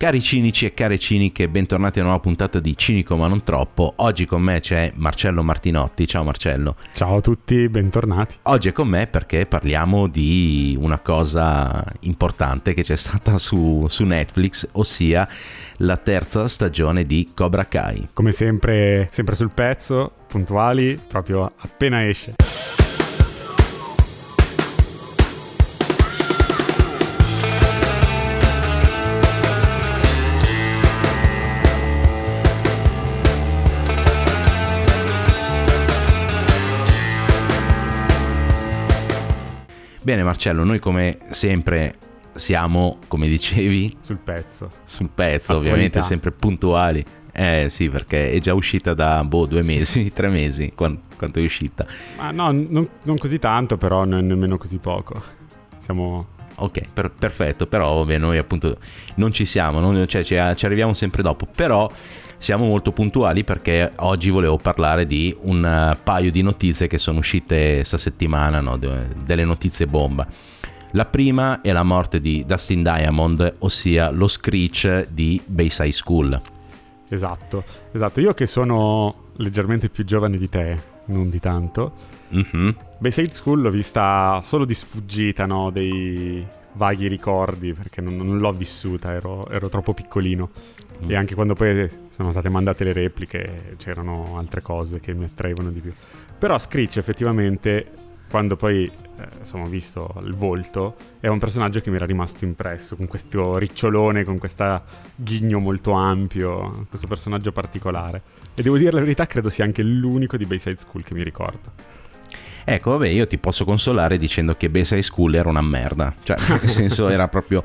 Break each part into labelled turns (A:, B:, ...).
A: Cari cinici e care ciniche, bentornati a una nuova puntata di Cinico ma non troppo. Oggi con me c'è Marcello Martinotti. Ciao Marcello.
B: Ciao a tutti, bentornati.
A: Oggi è con me perché parliamo di una cosa importante che c'è stata su, su Netflix, ossia la terza stagione di Cobra Kai.
B: Come sempre, sempre sul pezzo, puntuali, proprio appena esce.
A: Bene Marcello, noi come sempre siamo, come dicevi,
B: sul pezzo.
A: Sul pezzo, Attualità. ovviamente sempre puntuali. Eh sì, perché è già uscita da boh, due mesi, tre mesi, quanto, è uscita?
B: Ma no, non, non, così tanto, però non nemmeno così poco. Siamo...
A: Ok, per, perfetto, però vabbè, noi appunto non ci siamo, non, cioè, ci, ci arriviamo sempre dopo, però siamo molto puntuali perché oggi volevo parlare di un eh, paio di notizie che sono uscite questa settimana, no? delle notizie bomba. La prima è la morte di Dustin Diamond, ossia lo Screech di Bayside School.
B: Esatto, esatto. Io che sono leggermente più giovane di te, non di tanto, mm-hmm. Bayside School l'ho vista solo di sfuggita, no? Dei vaghi ricordi, perché non, non l'ho vissuta, ero, ero troppo piccolino. E anche quando poi sono state mandate le repliche c'erano altre cose che mi attraevano di più. Però Screech effettivamente, quando poi eh, ho visto il volto, è un personaggio che mi era rimasto impresso, con questo ricciolone, con questo ghigno molto ampio, questo personaggio particolare. E devo dire la verità, credo sia anche l'unico di Bayside School che mi ricordo.
A: Ecco, vabbè, io ti posso consolare dicendo che Bayside School era una merda. Cioè, nel senso, era proprio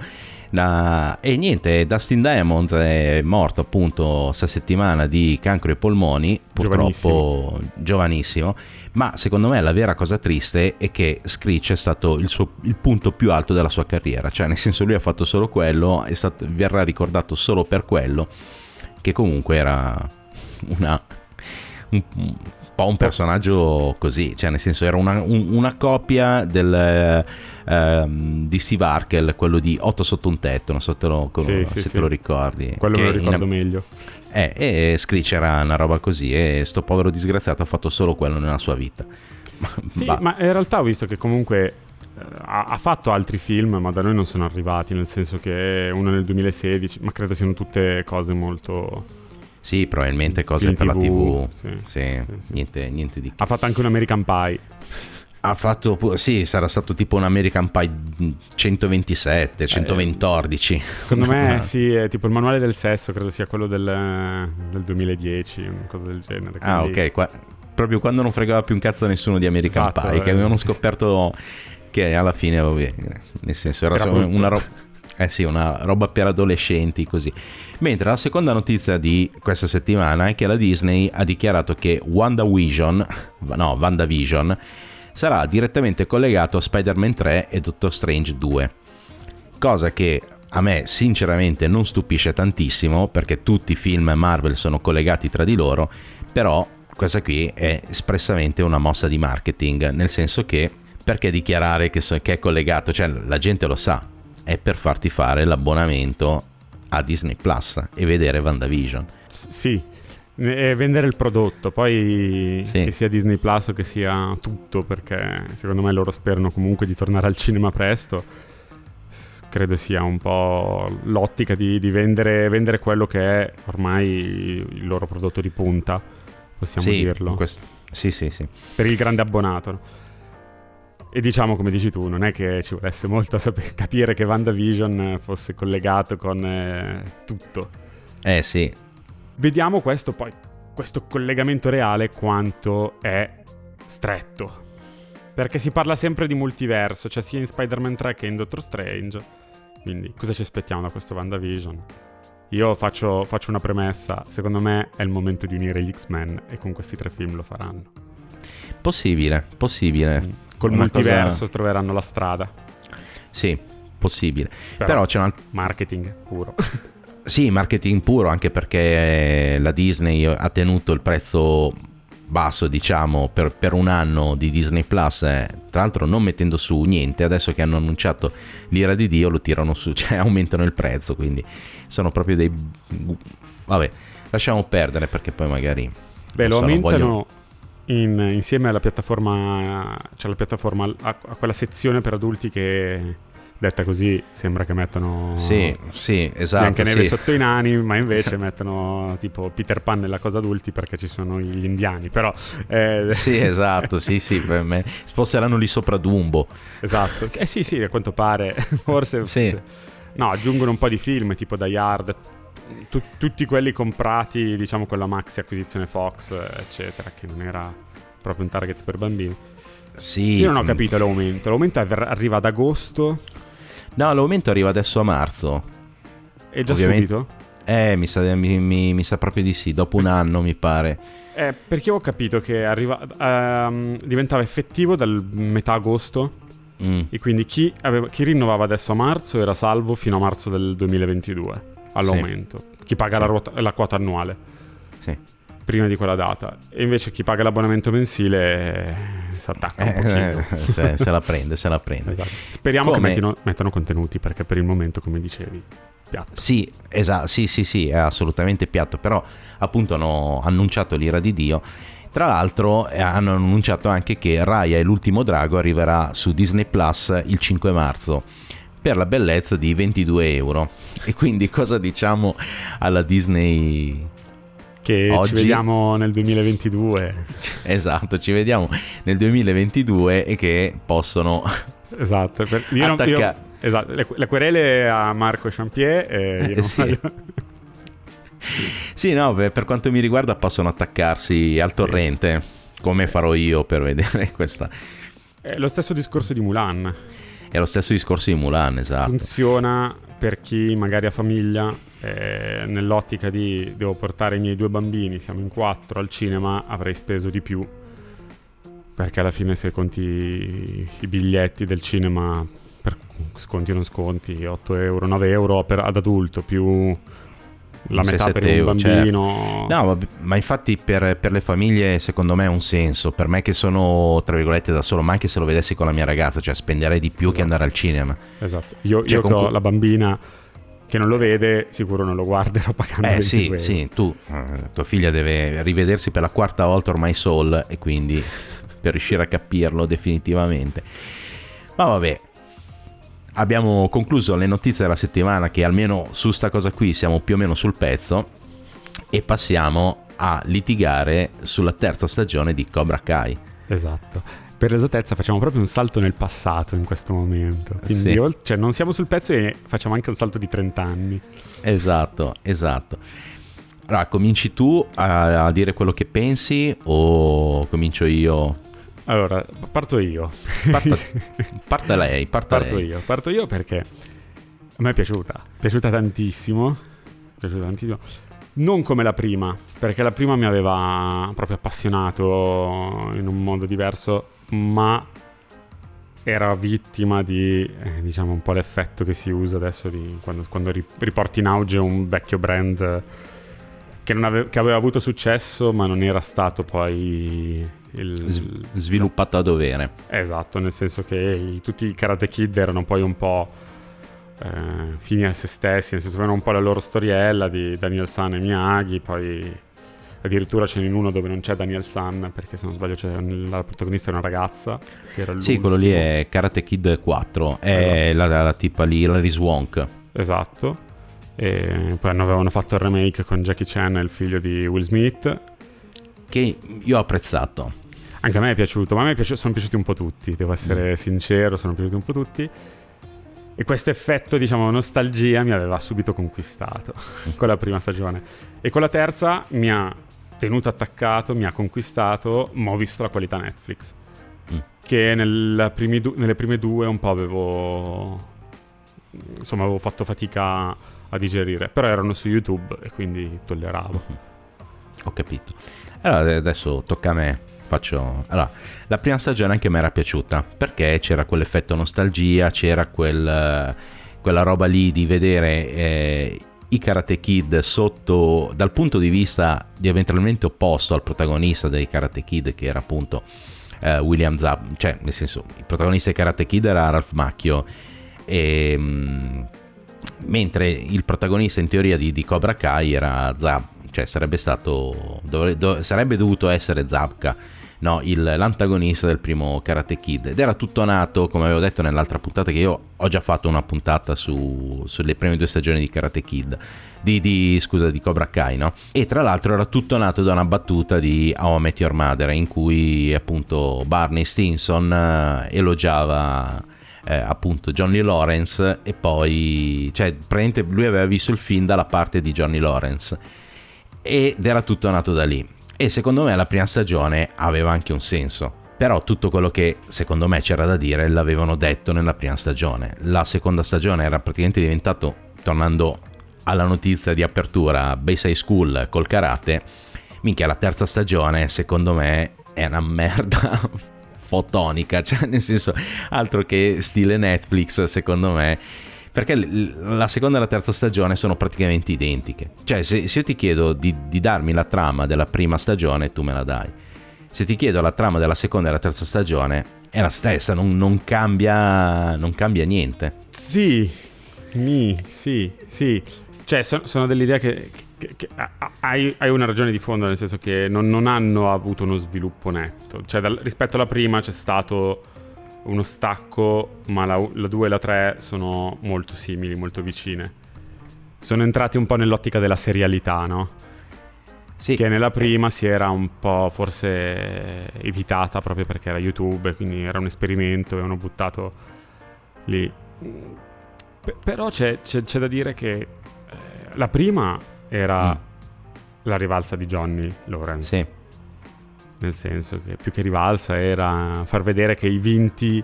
A: la... E niente, Dustin Diamond è morto appunto questa settimana di cancro ai polmoni, purtroppo giovanissimo. giovanissimo. ma secondo me la vera cosa triste è che Screech è stato il, suo, il punto più alto della sua carriera, cioè nel senso lui ha fatto solo quello, stato, verrà ricordato solo per quello, che comunque era una... Un, po' un personaggio così, cioè nel senso era una, un, una copia del, eh, di Steve Harkel, quello di 8 sotto un tetto, non so te lo, sì, se sì, te sì. lo ricordi.
B: Quello me lo ricordo in, meglio.
A: Eh, e Screech era una roba così e sto povero disgraziato ha fatto solo quello nella sua vita.
B: Sì, ma in realtà ho visto che comunque eh, ha, fatto altri film, ma da noi non sono arrivati, nel senso che uno nel 2016, ma credo siano tutte cose molto
A: sì, probabilmente cose Film per TV, la TV. Sì, sì, sì, Niente, niente di che.
B: Ha fatto anche un American Pie.
A: Ha fatto, sì, sarà stato tipo un American Pie 127, 114. Eh,
B: secondo me sì, è tipo il manuale del sesso, credo sia quello del, del 2010, una cosa del genere.
A: Ah, quindi... Ah, ok, Qua, proprio quando non fregava più un cazzo a nessuno di American esatto, Pie, eh, che avevano scoperto che alla fine, vabbè, nel senso era, era una roba eh sì, una roba per adolescenti così. Mentre la seconda notizia di questa settimana è che la Disney ha dichiarato che WandaVision, no, WandaVision, sarà direttamente collegato a Spider-Man 3 e Doctor Strange 2. Cosa che a me sinceramente non stupisce tantissimo perché tutti i film Marvel sono collegati tra di loro, però questa qui è espressamente una mossa di marketing, nel senso che perché dichiarare che, è collegato, cioè la gente lo sa, è per farti fare l'abbonamento a Disney Plus e vedere WandaVision.
B: S- sì, vendere il prodotto, poi sì. che sia Disney Plus o che sia tutto, perché secondo me loro sperano comunque di tornare al cinema presto. Credo sia un po' l'ottica di, di vendere, vendere, quello che è ormai il loro prodotto di punta, possiamo
A: sì,
B: dirlo.
A: Questo, sì, sì, sì.
B: Per il grande abbonato. E diciamo, come dici tu, non è che ci volesse molto saper capire che WandaVision fosse collegato con eh, tutto.
A: Eh sì.
B: Vediamo questo poi, questo collegamento reale quanto è stretto. Perché si parla sempre di multiverso, cioè sia in Spider-Man 3 che in Doctor Strange. Quindi cosa ci aspettiamo da questo WandaVision? Io faccio, faccio una premessa, secondo me è il momento di unire gli X-Men e con questi tre film lo faranno.
A: Possibile, possibile. Mm
B: col una multiverso cosa... troveranno la strada.
A: Sì, possibile. Però, Però c'è un altro...
B: Marketing puro.
A: sì, marketing puro, anche perché la Disney ha tenuto il prezzo basso, diciamo, per, per, un anno di Disney Plus, eh, tra l'altro non mettendo su niente, adesso che hanno annunciato l'ira di Dio lo tirano su, cioè aumentano il prezzo, quindi sono proprio dei... Vabbè, lasciamo perdere perché poi magari...
B: Beh, lo so, aumentano voglio... in, insieme alla piattaforma, cioè la piattaforma, a, a quella sezione per adulti che detta così sembra che mettano
A: sì, sì, esatto,
B: anche neve
A: sì.
B: sotto i nani, ma invece mettono tipo Peter Pan nella cosa adulti perché ci sono gli indiani, però...
A: Eh... Sì, esatto, sì, sì, per me. sposteranno lì sopra Dumbo.
B: Esatto, eh sì, sì, a quanto pare, forse...
A: Sì.
B: No, aggiungono un po' di film tipo Die Hard, tu, tutti quelli comprati, diciamo, con la maxi acquisizione Fox, eccetera, che non era proprio un target per bambini.
A: Sì.
B: Io non ho capito l'aumento. L'aumento arriva ad agosto
A: No, l'aumento arriva adesso a marzo.
B: È già Ovviamente... subito?
A: Eh, mi sa, mi, mi, mi sa, proprio di sì, dopo un anno mi pare.
B: Eh, perché ho capito che arriva, uh, diventava effettivo dal metà agosto mm. e quindi chi, aveva, chi, rinnovava adesso a marzo era salvo fino a marzo del 2022 all'aumento. Sì. Chi paga sì. la, ruota, la quota annuale.
A: Sì
B: prima di quella data. E invece chi paga l'abbonamento mensile eh, si attacca un eh,
A: eh, se, se, la prende, se la prende.
B: Esatto. Speriamo come... che mettino, mettano contenuti perché per il momento, come dicevi, piatto.
A: Sì, esatto, sì, sì, sì, è assolutamente piatto, però appunto hanno annunciato l'ira di Dio. Tra l'altro hanno annunciato anche che Raya e l'ultimo drago arriverà su Disney Plus il 5 marzo per la bellezza di 22 euro. E quindi cosa diciamo alla Disney
B: che Oggi... ci vediamo nel 2022.
A: Esatto, ci vediamo nel 2022 e che possono...
B: Esatto, per... io attacca... non, io... esatto. Le, le, querele a Marco Champier e io non sì. voglio...
A: sì, no, per quanto mi riguarda possono attaccarsi al torrente, sì. come farò io per vedere questa...
B: È lo stesso discorso di Mulan.
A: È lo stesso discorso di Mulan, esatto.
B: Funziona per chi magari ha famiglia eh, nell'ottica di devo portare i miei due bambini, siamo in quattro al cinema, avrei speso di più. Perché alla fine se conti i biglietti del cinema per sconti o non sconti, 8 euro, 9 euro per, ad adulto più la metà per euro, un bambino.
A: Certo. No, ma infatti per, per, le famiglie secondo me ha un senso. Per me che sono, tra virgolette, da solo, ma anche se lo vedessi con la mia ragazza, cioè spenderei di più esatto. che andare al cinema.
B: Esatto. Io, cioè, io comunque... ho la bambina che non lo vede, sicuro non lo guarderò pagando
A: Eh sì, euro. sì, tu, eh, tua figlia deve rivedersi per la quarta volta ormai Soul e quindi per riuscire a capirlo definitivamente. Ma vabbè, abbiamo concluso le notizie della settimana che almeno su sta cosa qui siamo più o meno sul pezzo e passiamo a litigare sulla terza stagione di Cobra Kai.
B: Esatto per l'esattezza facciamo proprio un salto nel passato in questo momento. Quindi sì. cioè, non siamo sul pezzo e facciamo anche un salto di 30 anni.
A: Esatto, esatto. Allora, cominci tu a, a dire quello che pensi o comincio io?
B: Allora, parto io.
A: Parta, parta lei, parta
B: parto
A: lei.
B: io, parto io perché a me è piaciuta, è piaciuta tantissimo, è piaciuta tantissimo. Non come la prima, perché la prima mi aveva proprio appassionato in un modo diverso ma era vittima di, eh, diciamo, un po' l'effetto che si usa adesso di, quando, quando, riporti in auge un vecchio brand che, ave- che, aveva avuto successo, ma non era stato poi il...
A: sviluppato a dovere.
B: Esatto, nel senso che i, tutti i Karate Kid erano poi un po' eh, fini a se stessi, nel senso che avevano un po' la loro storiella di Daniel San e Miyagi, poi Addirittura c'è in uno dove non c'è Daniel San, perché se non sbaglio c'è la protagonista è una ragazza.
A: sì, quello lì è Karate Kid 4, è esatto. la, la, tipa lì, Hilary Swank.
B: Esatto. E poi avevano fatto il remake con Jackie Chan, il figlio di Will Smith.
A: Che io ho apprezzato.
B: Anche a me è piaciuto, ma a me piaci- sono piaciuti un po' tutti, devo essere mm. sincero, sono piaciuti un po' tutti. E questo effetto, diciamo, nostalgia mi aveva subito conquistato con la prima stagione. E con la terza mi ha tenuto attaccato, mi ha conquistato, ma ho visto la qualità Netflix. Mm. Che primi du- nelle prime due un po' avevo... Insomma, avevo fatto fatica a digerire. Però erano su YouTube e quindi tolleravo. Mm-hmm.
A: Ho capito. Allora adesso tocca a me. Faccio... Allora, la prima stagione anche a me era piaciuta perché c'era quell'effetto nostalgia, c'era quel, quella roba lì di vedere eh, i Karate Kid sotto, dal punto di vista diametralmente opposto al protagonista dei Karate Kid, che era appunto uh, William Zab, cioè nel senso, il protagonista dei Karate Kid era Ralph Macchio, e, um, mentre il protagonista in teoria di, di Cobra Kai era Zab, cioè sarebbe stato, dov- dov- sarebbe dovuto essere Zabka no, il, l'antagonista del primo Karate Kid. Ed era tutto nato, come avevo detto nell'altra puntata, che io ho già fatto una puntata su, sulle prime due stagioni di Karate Kid. Di, di, scusa, di Cobra Kai, no? E tra l'altro era tutto nato da una battuta di How I Met Your Mother, in cui appunto Barney Stinson eh, elogiava eh, appunto Johnny Lawrence e poi, cioè, praticamente lui aveva visto il film dalla parte di Johnny Lawrence ed era tutto nato da lì. E secondo me la prima stagione aveva anche un senso. Però tutto quello che secondo me c'era da dire l'avevano detto nella prima stagione. La seconda stagione era praticamente diventato, tornando alla notizia di apertura, Bayside School col karate. Minchia, la terza stagione secondo me è una merda fotonica, cioè nel senso altro che stile Netflix secondo me perché la seconda e la terza stagione sono praticamente identiche. Cioè, se, se io ti chiedo di, di, darmi la trama della prima stagione, tu me la dai. Se ti chiedo la trama della seconda e la terza stagione, è la stessa, non, non, cambia, non cambia niente.
B: Sì, mi, sì, sì. Cioè, so, sono delle idee che, che, che hai, hai, una ragione di fondo, nel senso che non, non hanno avuto uno sviluppo netto. Cioè, dal, rispetto alla prima c'è stato uno stacco, ma la, 2 e la 3 sono molto simili, molto vicine. Sono entrati un po' nell'ottica della serialità, no? Sì. Che nella prima si era un po' forse evitata proprio perché era YouTube, quindi era un esperimento e hanno buttato lì. P- però c'è, c'è, c'è, da dire che eh, la prima era mm. la rivalsa di Johnny Lawrence. Sì nel senso che più che rivalsa era far vedere che i vinti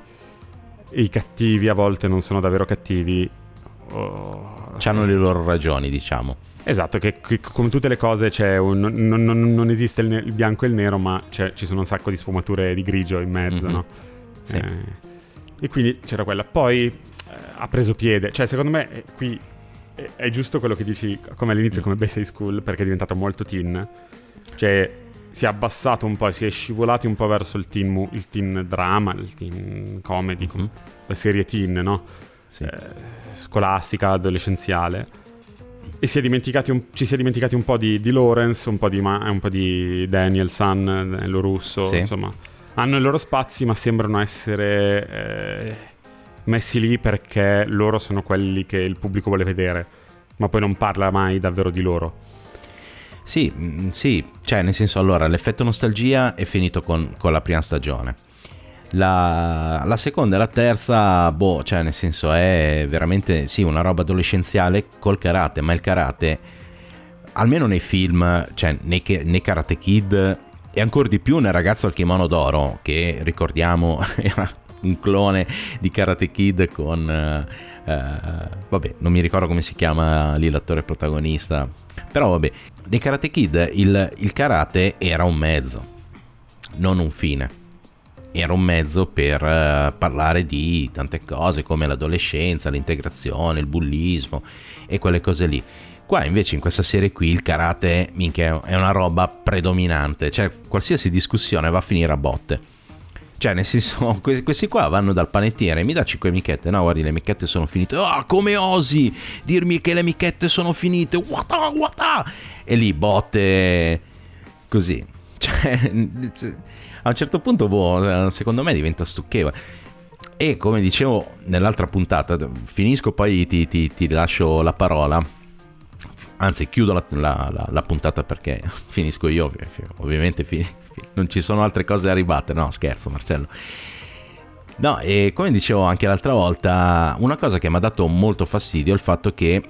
B: e i cattivi a volte non sono davvero cattivi.
A: Oh, Hanno le loro ragioni, diciamo.
B: Esatto, che, che, come tutte le cose un, non, non, non, esiste il, il, bianco e il nero, ma ci sono un sacco di sfumature di grigio in mezzo, mm-hmm. no? Sì. Eh, e quindi c'era quella. Poi eh, ha preso piede, cioè secondo me eh, qui è, è, giusto quello che dici, come all'inizio, mm. come Basic School, perché è diventato molto teen. Cioè si è abbassato un po' si è scivolati un po' verso il teen, il teen drama, il teen comedy, mm-hmm. la serie teen, no? Sì. Eh, scolastica, adolescenziale. E si un, ci si è dimenticati un po' di, di Lawrence, un po' di, un po' di Danielson, lo russo, sì. insomma. Hanno i loro spazi, ma sembrano essere eh, messi lì perché loro sono quelli che il pubblico vuole vedere, ma poi non parla mai davvero di loro.
A: Sì, mm, sì, cioè nel senso allora l'effetto nostalgia è finito con, con la prima stagione. La, la, seconda e la terza, boh, cioè nel senso è veramente sì una roba adolescenziale col karate, ma il karate, almeno nei film, cioè nei, nei Karate Kid e ancora di più nel ragazzo al kimono d'oro, che ricordiamo era un clone di Karate Kid con... Uh, Uh, vabbè, non mi ricordo come si chiama lì l'attore protagonista. Però vabbè, nei Karate Kid il, il karate era un mezzo, non un fine. Era un mezzo per uh, parlare di tante cose come l'adolescenza, l'integrazione, il bullismo e quelle cose lì. Qua invece in questa serie qui il karate minchia, è una roba predominante, cioè qualsiasi discussione va a finire a botte cioè, nel senso, questi qua vanno dal panettiere, mi dà 5 michette, no, guardi, le michette sono finite. Ah, oh, come osi dirmi che le michette sono finite? Wata, wata! E lì botte così. Cioè, a un certo punto, boh, secondo me diventa stucchevole. E come dicevo nell'altra puntata, finisco poi ti, ti, ti lascio la parola. Anzi, chiudo la, la, la, la puntata perché finisco io, ovviamente finisco non ci sono altre cose da ribattere. No, scherzo, Marcello. No, e come dicevo anche l'altra volta, una cosa che mi ha dato molto fastidio è il fatto che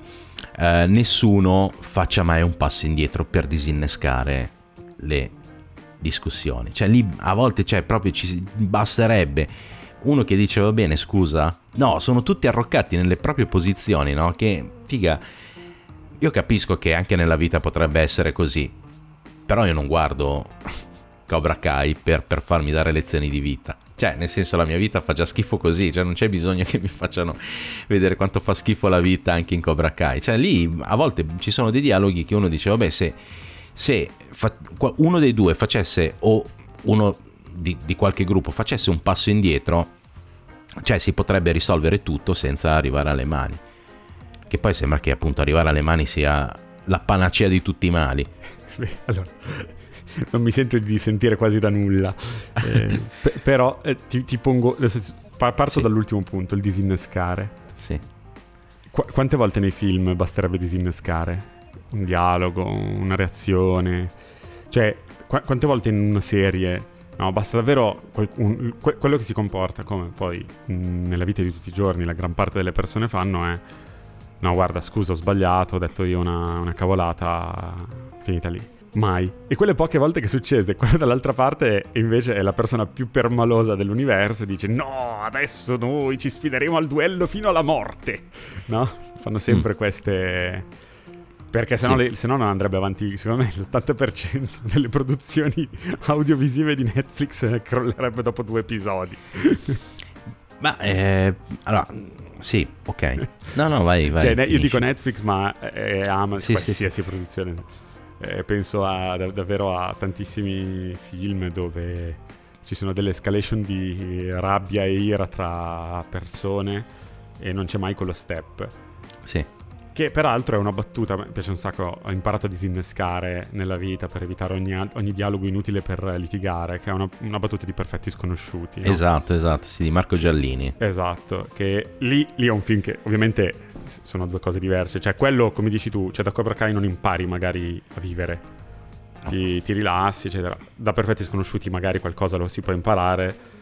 A: eh, nessuno faccia mai un passo indietro per disinnescare le discussioni. Cioè lì a volte cioè, proprio ci basterebbe uno che dice va bene scusa. No, sono tutti arroccati nelle proprie posizioni, no? Che figa. Io capisco che anche nella vita potrebbe essere così. Però io non guardo Cobra Kai per, per farmi dare lezioni di vita. Cioè, nel senso, la mia vita fa già schifo così, cioè non c'è bisogno che mi facciano vedere quanto fa schifo la vita anche in Cobra Kai. Cioè, lì a volte ci sono dei dialoghi che uno dice, vabbè, se, se fa, uno dei due facesse o uno di, di qualche gruppo facesse un passo indietro, cioè si potrebbe risolvere tutto senza arrivare alle mani. Che poi sembra che appunto arrivare alle mani sia la panacea di tutti i mali.
B: Allora, non mi sento di sentire quasi da nulla. Eh, p- però eh, ti, ti, pongo. Parto sì. dall'ultimo punto, il disinnescare.
A: Sì.
B: Qu- quante volte nei film basterebbe disinnescare? Un dialogo, una reazione. Cioè, qu- quante volte in una serie. No, basta davvero quel, un, que- quello che si comporta, come poi mh, nella vita di tutti i giorni la gran parte delle persone fanno è no guarda scusa ho sbagliato, ho detto io una, una cavolata, finita lì. Mai. E quelle poche volte che succede, quella dall'altra parte invece è la persona più permalosa dell'universo e dice no, adesso noi ci sfideremo al duello fino alla morte. No? Fanno sempre mm. queste... Perché se, sì. no, se no non andrebbe avanti, secondo me l'80% delle produzioni audiovisive di Netflix crollerebbe dopo due episodi.
A: Ma eh, allora, sì, ok. No, no, vai, vai.
B: Cioè, io dico Netflix, ma è Amazon, sì, qualsiasi sì, produzione. Eh, penso a, davvero a tantissimi film dove ci sono delle escalation di rabbia e ira tra persone e non c'è mai quello step.
A: Sì.
B: Che peraltro è una battuta, mi piace un sacco, ho imparato a disinnescare nella vita per evitare ogni, ogni dialogo inutile per litigare, che è una, una battuta di Perfetti Sconosciuti. No?
A: Esatto, esatto, sì, di Marco Giallini.
B: Esatto, che lì, lì è un film che ovviamente sono due cose diverse, cioè quello, come dici tu, cioè da Cobra Kai non impari magari a vivere, ti, ti rilassi, eccetera. Da Perfetti Sconosciuti magari qualcosa lo si può imparare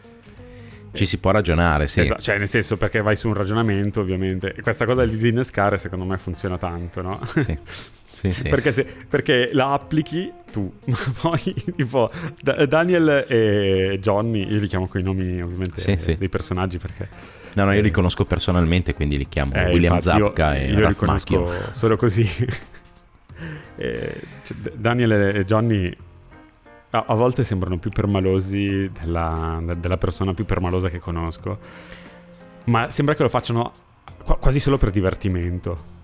A: ci si può ragionare, sì.
B: Esatto, cioè nel senso perché vai su un ragionamento ovviamente. E questa cosa del disinnescare secondo me funziona tanto, no?
A: Sì. Sì, sì.
B: perché, se, perché, la applichi tu, ma poi tipo da, Daniel e Johnny, io li chiamo con i nomi ovviamente sì, sì. dei personaggi perché...
A: No, no, io li conosco personalmente, quindi li chiamo eh, William Zapka e io Ralph Macchio.
B: solo così. e, cioè, Daniel e Johnny a, a volte sembrano più permalosi della, della, persona più permalosa che conosco. Ma sembra che lo facciano quasi solo per divertimento.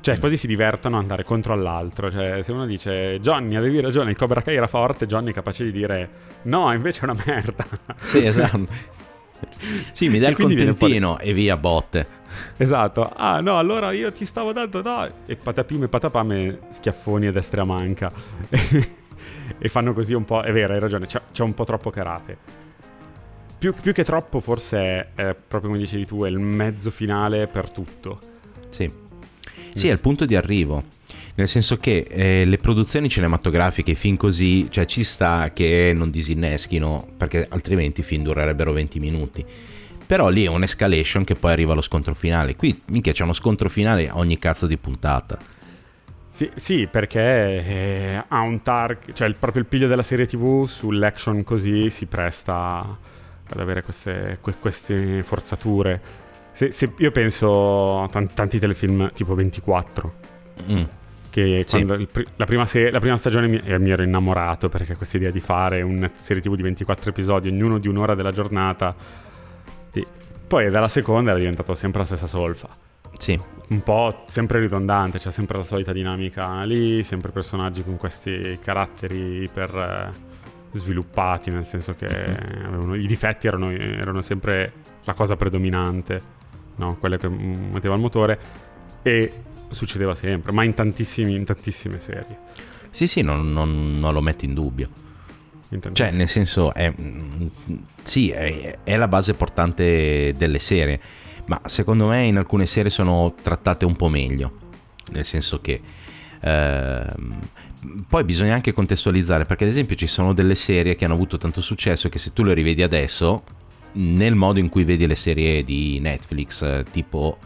B: Cioè, mm. quasi si divertono ad andare contro all'altro. Cioè, se uno dice Johnny, avevi ragione, il Cobra Kai era forte, Johnny è capace di dire no, invece è una merda.
A: Sì, esatto. Sì, mi dai il contentino e via botte.
B: Esatto. Ah, no, allora io ti stavo dando no. E patapime patapame schiaffoni a destra manca e fanno così un po'. È vero, hai ragione, c'è, c'è un po' troppo karate. Più, più, che troppo, forse è, è, proprio come dicevi tu, è il mezzo finale per tutto.
A: Sì. Sì, è il punto di arrivo. Nel senso che eh, le produzioni cinematografiche, i film così, cioè ci sta che non disinneschino, perché altrimenti i film durerebbero 20 minuti. Però lì è un'escalation che poi arriva allo scontro finale. Qui, minchia, c'è uno scontro finale ogni cazzo di puntata.
B: Sì, sì, perché eh, ha un target, cioè il, proprio il piglio della serie TV sull'action così si presta ad avere queste, que, queste forzature. Se, se io penso a t- tanti telefilm tipo 24, mm. Che sì. il, la, prima se- la, prima stagione mi, eh, mi, ero innamorato perché questa idea di fare una serie TV di 24 episodi, ognuno di un'ora della giornata. Sì. Poi dalla seconda era diventato sempre la stessa solfa.
A: Sì.
B: Un po' sempre ridondante, c'è sempre la solita dinamica lì, sempre personaggi con questi caratteri iper eh, sviluppati, nel senso che mm-hmm. avevano, i difetti erano, erano, sempre la cosa predominante, no? quelle che metteva il motore, e succedeva sempre, ma in, in tantissime serie.
A: Sì, sì, non, non, non lo metto in dubbio. Cioè, nel senso, è, sì, è, è la base portante delle serie ma secondo me in alcune serie sono trattate un po' meglio, nel senso che... Ehm, poi bisogna anche contestualizzare perché ad esempio ci sono delle serie che hanno avuto tanto successo che se tu le rivedi adesso nel modo in cui vedi le serie di Netflix tipo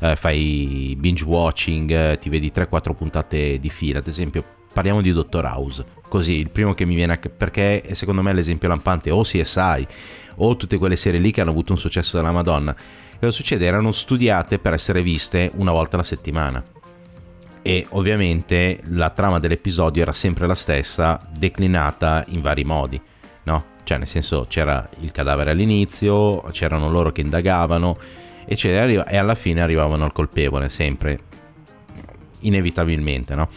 A: eh, fai binge watching eh, ti vedi 3-4 puntate di fila ad esempio parliamo di Dottor House così il primo che mi viene a... perché secondo me l'esempio lampante o CSI o tutte quelle serie lì che hanno avuto un successo della Madonna cosa succede? Erano studiate per essere viste una volta alla settimana. E ovviamente la trama dell'episodio era sempre la stessa, declinata in vari modi, no? Cioè, nel senso, c'era il cadavere all'inizio, c'erano loro che indagavano e, e alla fine arrivavano al colpevole, sempre, inevitabilmente, no?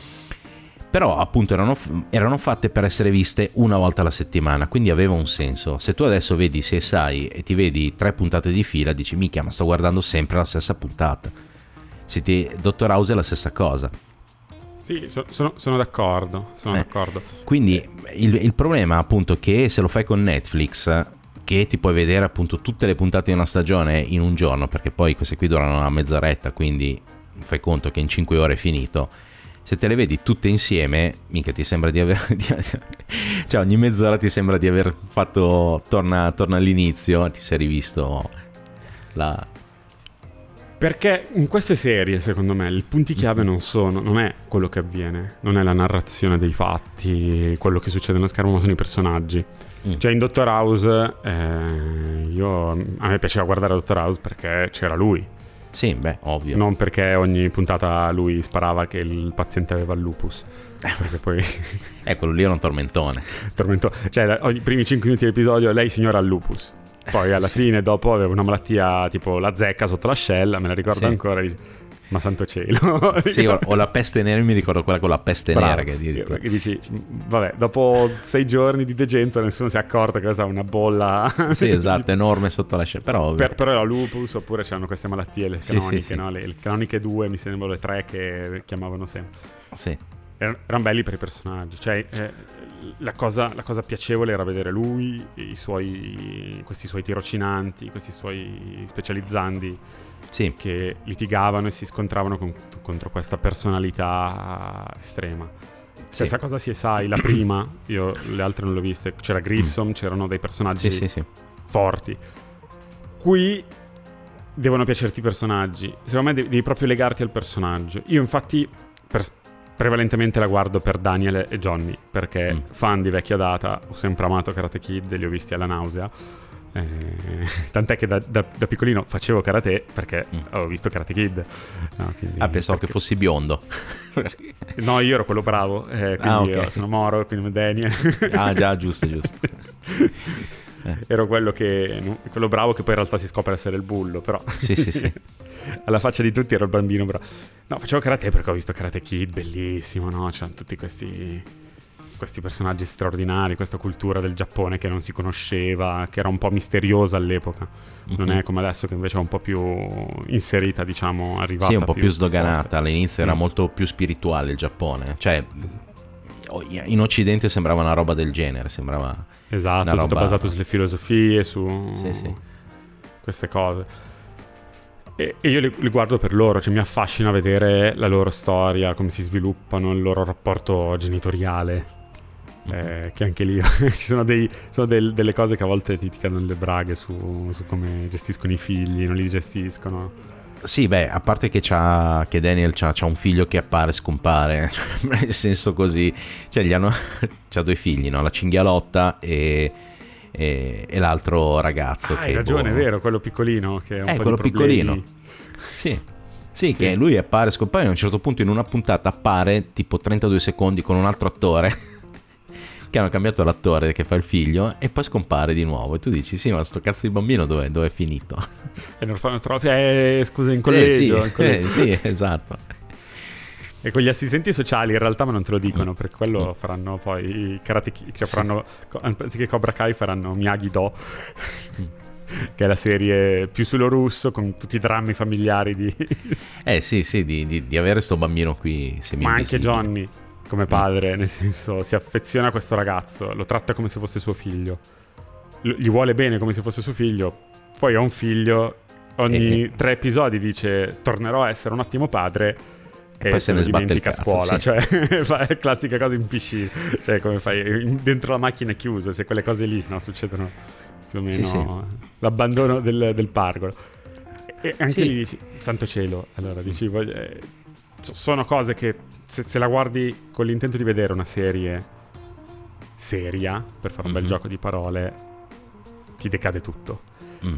A: Però appunto erano, erano, fatte per essere viste una volta alla settimana, quindi aveva un senso. Se tu adesso vedi se sai e ti vedi tre puntate di fila, dici mica, ma sto guardando sempre la stessa puntata. Se ti, Dottor House è la stessa cosa.
B: Sì, so, sono, sono, d'accordo, sono eh, d'accordo.
A: Quindi il, il, problema appunto è che se lo fai con Netflix, che ti puoi vedere appunto tutte le puntate di una stagione in un giorno, perché poi queste qui durano una mezz'oretta, quindi fai conto che in 5 ore è finito se te le vedi tutte insieme, mica ti sembra di aver... cioè ogni mezz'ora ti sembra di aver fatto... Torna, torna all'inizio, ti sei rivisto la...
B: Perché in queste serie, secondo me, i punti chiave non sono, non è quello che avviene, non è la narrazione dei fatti, quello che succede nello schermo, ma sono i personaggi. Mm. Cioè in Dottor House, eh, io, a me piaceva guardare Dottor House perché c'era lui,
A: sì, beh, ovvio.
B: Non perché ogni puntata lui sparava che il paziente aveva il lupus. Perché poi...
A: eh, quello lì era un tormentone.
B: Tormento... Cioè, i primi 5 minuti dell'episodio, lei signora ha il lupus. Poi alla fine, dopo, aveva una malattia tipo la zecca sotto l'ascella, me la ricordo sì. ancora. Dice, ma santo cielo.
A: sì, o, o, la peste nera, mi ricordo quella con la peste Bravo. nera che
B: addirittura. Che dici, vabbè, dopo sei giorni di degenza nessuno si è accorto che cosa una bolla.
A: sì, esatto, enorme sotto la scena. Però,
B: per, però era lupus oppure c'erano queste malattie, le canoniche, sì, sì, no? Le, le, canoniche due, mi sembrano le tre che chiamavano sempre.
A: Sì.
B: Er, erano belli per i personaggi, cioè eh, la, cosa, la, cosa, piacevole era vedere lui, suoi, questi suoi tirocinanti, questi suoi specializzandi sì. che litigavano e si scontravano con, contro questa personalità estrema. Stessa sì. cosa si sai, la prima, io le altre non le ho viste, c'era Grissom, mm. c'erano dei personaggi sì, forti. Qui devono piacerti i personaggi, secondo me devi proprio legarti al personaggio. Io infatti per, prevalentemente la guardo per Daniel e Johnny, perché mm. fan di vecchia data, ho sempre amato Karate Kid, li ho visti alla nausea eh, tant'è che da, da, da, piccolino facevo karate perché mm. avevo visto Karate Kid.
A: No, quindi, ah, pensavo perché... che fossi biondo.
B: no, io ero quello bravo, eh, quindi ah, okay. sono Moro, quindi Daniel.
A: ah, già, giusto, giusto.
B: Eh. Ero quello, che, quello bravo che poi in realtà si scopre essere il bullo, però...
A: Sì, sì, sì.
B: Alla faccia di tutti ero il bambino bravo. No, facevo karate perché ho visto Karate Kid, bellissimo, no? C'erano tutti questi questi personaggi straordinari, questa cultura del Giappone che non si conosceva, che era un po' misteriosa all'epoca. Mm-hmm. Non è come adesso che invece è un po' più inserita, diciamo, arrivata.
A: Sì, un po' più, più sdoganata. Forte. All'inizio era mm. molto più spirituale il Giappone. Cioè, in Occidente sembrava una roba del genere, sembrava...
B: Esatto, tutto roba... basato sulle filosofie, su sì, sì. queste cose. E, io li, li, guardo per loro, cioè mi affascina vedere la loro storia, come si sviluppano, il loro rapporto genitoriale eh, che anche lì ci sono, dei, sono del, delle cose che a volte ti tirano le braghe su, su, come gestiscono i figli, non li gestiscono.
A: Sì, beh, a parte che, c'ha, che Daniel ha un figlio che appare e scompare, nel senso così, cioè gli hanno, c'ha due figli, no? la cinghialotta e, e, e l'altro ragazzo. Ah,
B: hai ragione, boh... è vero, quello piccolino che è un
A: eh,
B: po'
A: quello piccolino. Sì. Sì, sì, che lui appare e scompare, a un certo punto in una puntata appare tipo 32 secondi con un altro attore che hanno cambiato l'attore che fa il figlio e poi scompare di nuovo e tu dici sì ma sto cazzo di bambino dove, dove è finito?
B: E non fanno troppo, eh, scusa in collegio.
A: Eh, sì, in collegio. Eh, sì esatto.
B: E con gli assistenti sociali in realtà ma non te lo dicono, mm. perché quello mm. faranno poi i karate cioè faranno, anziché Cobra Kai faranno Miyagi Do, mm. che è la serie più sullo russo, con tutti i drammi familiari di...
A: eh sì, sì, di, di, di avere sto bambino qui
B: Ma anche Johnny, come padre, nel senso si affeziona a questo ragazzo, lo tratta come se fosse suo figlio, L- gli vuole bene come se fosse suo figlio, poi ha un figlio, ogni e... tre episodi dice tornerò a essere un ottimo padre e, e poi se ne dimentica a scuola, sì. cioè fa classica cosa in piscina, cioè come fai dentro la macchina chiusa, se quelle cose lì no, succedono più o meno sì, sì. l'abbandono del, del pargolo. E anche lì dici, santo cielo, allora dici, voglio, eh, sono cose che se, se, la guardi con l'intento di vedere una serie seria, per fare un mm-hmm. bel gioco di parole, ti decade tutto. Mm.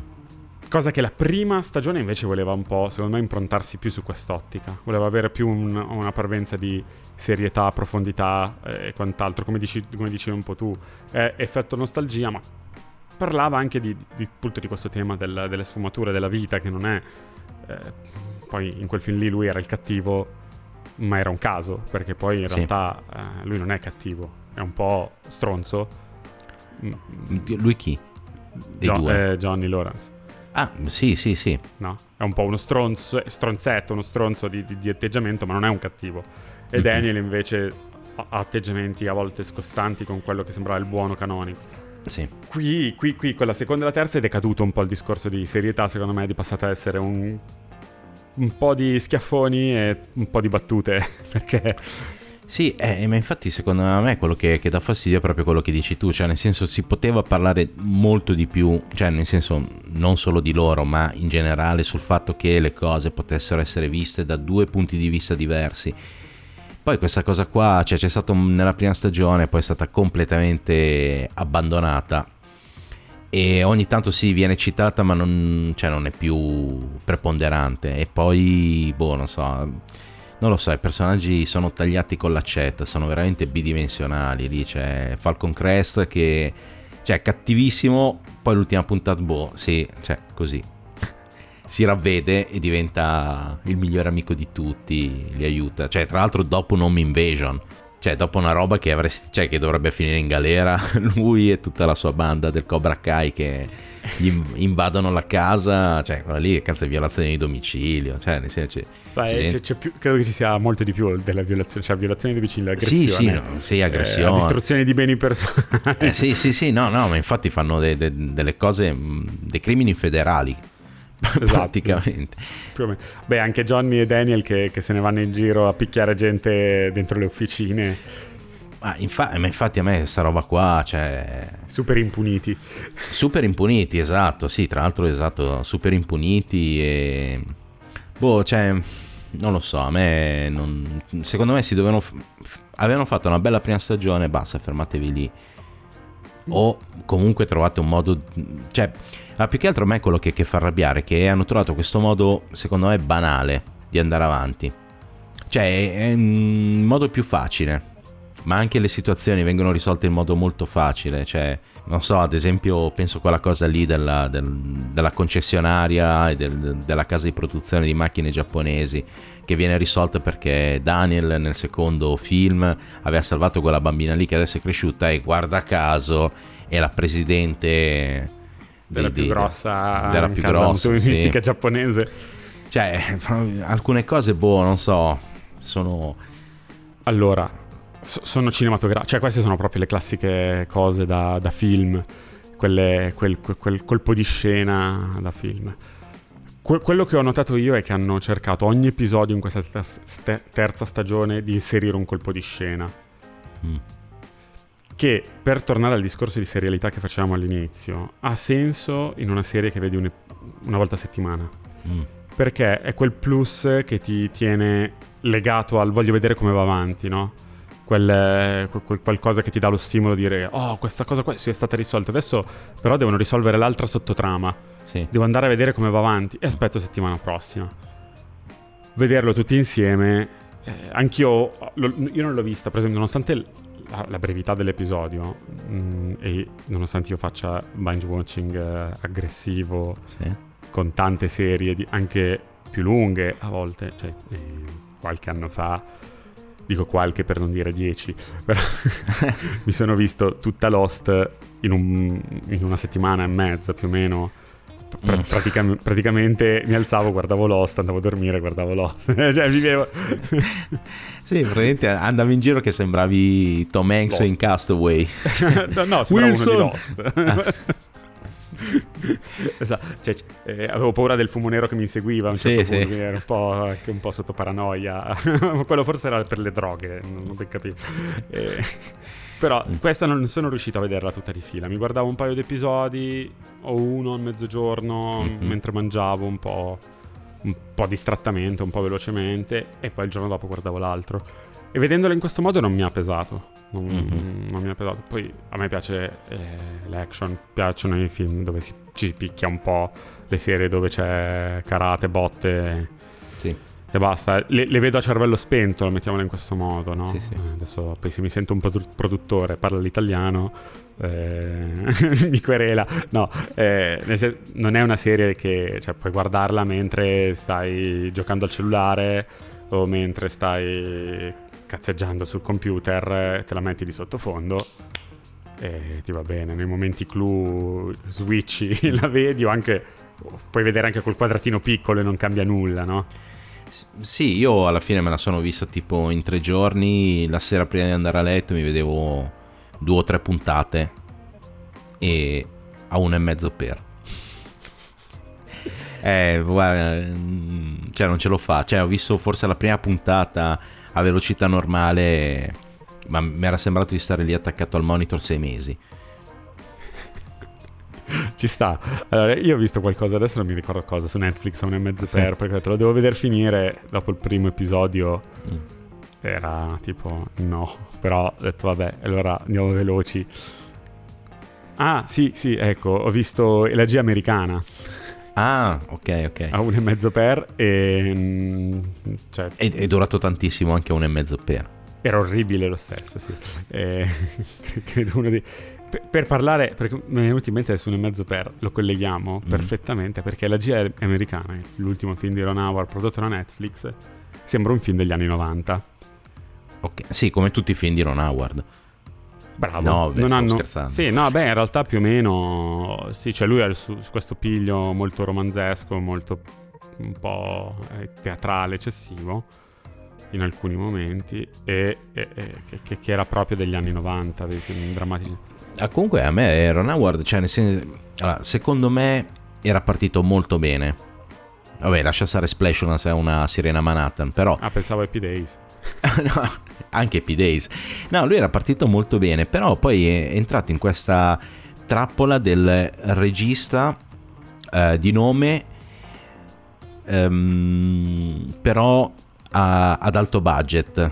B: Cosa che la prima stagione invece voleva un po', secondo me, improntarsi più su quest'ottica. Voleva avere più un, una parvenza di serietà, profondità eh, e quant'altro. Come dici, come dicevi un po' tu, è effetto nostalgia, ma parlava anche di, di, appunto di questo tema del, delle sfumature della vita, che non è... Eh, poi in quel film lì lui era il cattivo, ma era un caso, perché poi in sì. realtà eh, lui non è cattivo, è un po' stronzo.
A: Lui chi?
B: Jo- eh, Johnny Lawrence.
A: Ah, sì, sì, sì.
B: No? È un po' uno stronzo, stronzetto, uno stronzo di, di, di atteggiamento, ma non è un cattivo. E mm-hmm. Daniel invece ha atteggiamenti a volte scostanti con quello che sembrava il buono canonico.
A: Sì.
B: Qui, qui, qui, con la seconda e la terza è decaduto un po' il discorso di serietà, secondo me è passato a essere un, un po' di schiaffoni e un po' di battute, perché
A: sì, eh, ma infatti secondo me quello che, che, dà fastidio è proprio quello che dici tu, cioè nel senso si poteva parlare molto di più, cioè nel senso non solo di loro, ma in generale sul fatto che le cose potessero essere viste da due punti di vista diversi. Poi questa cosa qua, cioè c'è stato nella prima stagione, poi è stata completamente abbandonata e ogni tanto sì viene citata ma non, cioè, non è più preponderante e poi boh non so non lo so, i personaggi sono tagliati con l'accetta, sono veramente bidimensionali. Lì c'è Falcon Crest che cioè è cattivissimo, poi l'ultima puntata, boh, sì, cioè così. si ravvede e diventa il migliore amico di tutti, li aiuta. Cioè, tra l'altro dopo un home invasion. Cioè, dopo una roba che, avresti, cioè, che dovrebbe finire in galera, lui e tutta la sua banda del Cobra Kai che gli invadono la casa, cioè quella lì è cazzo di violazione di domicilio, cioè nel senso...
B: Beh, c'è, c'è più, credo che ci sia molto di più della violazione, cioè violazione di domicilio, aggressione.
A: Sì, sì, no, sì aggressione.
B: Eh, distruzione di beni personali.
A: Eh, sì, sì, sì, no, no, ma infatti fanno de, de, delle cose, dei crimini federali. Praticamente.
B: Beh, anche Johnny e Daniel che, che se ne vanno in giro a picchiare gente dentro le officine.
A: Ma, infa- ma, infatti a me questa roba qua, cioè...
B: Super impuniti.
A: Super impuniti, esatto, sì, tra l'altro esatto, super impuniti e... Boh, cioè, non lo so, a me non... Secondo me si dovevano... F- avevano fatto una bella prima stagione, basta, fermatevi lì. O comunque trovate un modo... Cioè, ma più che altro a me è quello che, che fa arrabbiare, che hanno trovato questo modo, secondo me, banale di andare avanti. Cioè, è, un modo più facile ma anche le situazioni vengono risolte in modo molto facile, cioè, non so, ad esempio penso quella cosa lì della, del, della concessionaria e del, della casa di produzione di macchine giapponesi, che viene risolta perché Daniel nel secondo film aveva salvato quella bambina lì che adesso è cresciuta e guarda caso è la presidente
B: della di, più grossa della più grossa sì. giapponese.
A: Cioè, alcune cose, boh, non so, sono...
B: Allora, sono cinematografiche, cioè queste sono proprio le classiche cose da, da film, quelle, quel, quel, colpo di scena da film. Que- quello che ho notato io è che hanno cercato ogni episodio in questa ter- terza stagione di inserire un colpo di scena. Mm. Che per tornare al discorso di serialità che facevamo all'inizio, ha senso in una serie che vedi un- una volta a settimana. Mm. Perché è quel plus che ti tiene legato al voglio vedere come va avanti, no? quel, quel, qualcosa che ti dà lo stimolo di dire oh questa cosa qua sì, è stata risolta adesso però devono risolvere l'altra sottotrama sì. devo andare a vedere come va avanti e aspetto settimana prossima vederlo tutti insieme eh, anch'io lo, io non l'ho vista per esempio nonostante la, la brevità dell'episodio mh, mm, e nonostante io faccia binge watching eh, aggressivo sì. con tante serie di, anche più lunghe a volte cioè eh, qualche anno fa dico qualche per non dire dieci, però mi sono visto tutta Lost in, un, in, una settimana e mezza più o meno. Pr- mm. pratica- praticamente mi alzavo, guardavo Lost, andavo a dormire, guardavo Lost. cioè vivevo...
A: sì, praticamente andavi in giro che sembravi Tom Hanks Lost. in Castaway.
B: no, no, sembrava Wilson. uno di Lost. Ah. esatto. cioè, eh, avevo paura del fumo nero che mi inseguiva a un certo sì, punto, sì. ero un po', anche un po' sotto paranoia. Quello forse era per le droghe, non ben capito. Eh, però mm. questa non sono riuscito a vederla tutta di fila. Mi guardavo un paio di episodi, o uno a mezzogiorno, mm-hmm. mentre mangiavo un po', un po' distrattamente, un po' velocemente, e poi il giorno dopo guardavo l'altro. E vedendola in questo modo non mi ha pesato. Non, mm-hmm. non mi ha pesato. Poi a me piace eh, l'action, piacciono i film dove si, ci picchia un po', le serie dove c'è karate, botte.
A: Sì.
B: E basta. Le, le, vedo a cervello spento, mettiamola in questo modo, no?
A: Sì, sì.
B: Eh, adesso poi se mi sento un produ- produttore, parla l'italiano, eh, mi querela. No, eh, sen- non è una serie che cioè, puoi guardarla mentre stai giocando al cellulare o mentre stai cazzeggiando sul computer, te la metti di sottofondo e ti va bene. Nei momenti clou switchi, la vedi o anche puoi vedere anche col quadratino piccolo e non cambia nulla, no?
A: Sì, io alla fine me la sono vista tipo in tre giorni, la sera prima di andare a letto mi vedevo due o tre puntate e a uno e mezzo per. Eh, guarda, mm, cioè non ce lo fa. Cioè, ho visto forse la prima puntata a velocità normale, ma mi era sembrato di stare lì attaccato al monitor sei mesi.
B: Ci sta. Allora, io ho visto qualcosa, adesso non mi ricordo cosa, su Netflix a un e mezzo sì. per, perché te lo devo vedere finire dopo il primo episodio. Mm. Era tipo no, però ho detto vabbè, allora andiamo veloci. Ah, sì, sì, ecco, ho visto Elegia americana.
A: Ah, ok, ok.
B: A un e mezzo per e... Mm,
A: cioè, è, è durato tantissimo anche a un e mezzo per.
B: Era orribile lo stesso, sì. E, credo uno dei per, per, parlare, perché mi è venuto in mente adesso un e mezzo per, lo colleghiamo mm. perfettamente, perché la GIA americana, l'ultimo film di Ron Howard prodotto da Netflix, sembra un film degli anni 90.
A: Ok, sì, come tutti i film di Ron Howard.
B: Bravo,
A: no, beh,
B: non
A: hanno... scherzando.
B: Sì, no, beh, in realtà più o meno, sì, cioè lui ha su, su questo piglio molto romanzesco, molto un po' eh, teatrale, eccessivo in alcuni momenti e, e, e che, che, era proprio degli anni 90, dei film drammatici.
A: Ah, comunque a me Ron Howard, cioè nel senso, allora, secondo me era partito molto bene. Vabbè, lascia stare Splash una, una sirena Manhattan, però...
B: Ah, pensavo Happy Days.
A: no, anche Happy Days. No, lui era partito molto bene, però poi è entrato in questa trappola del regista eh, di nome, ehm, però a, ad alto budget,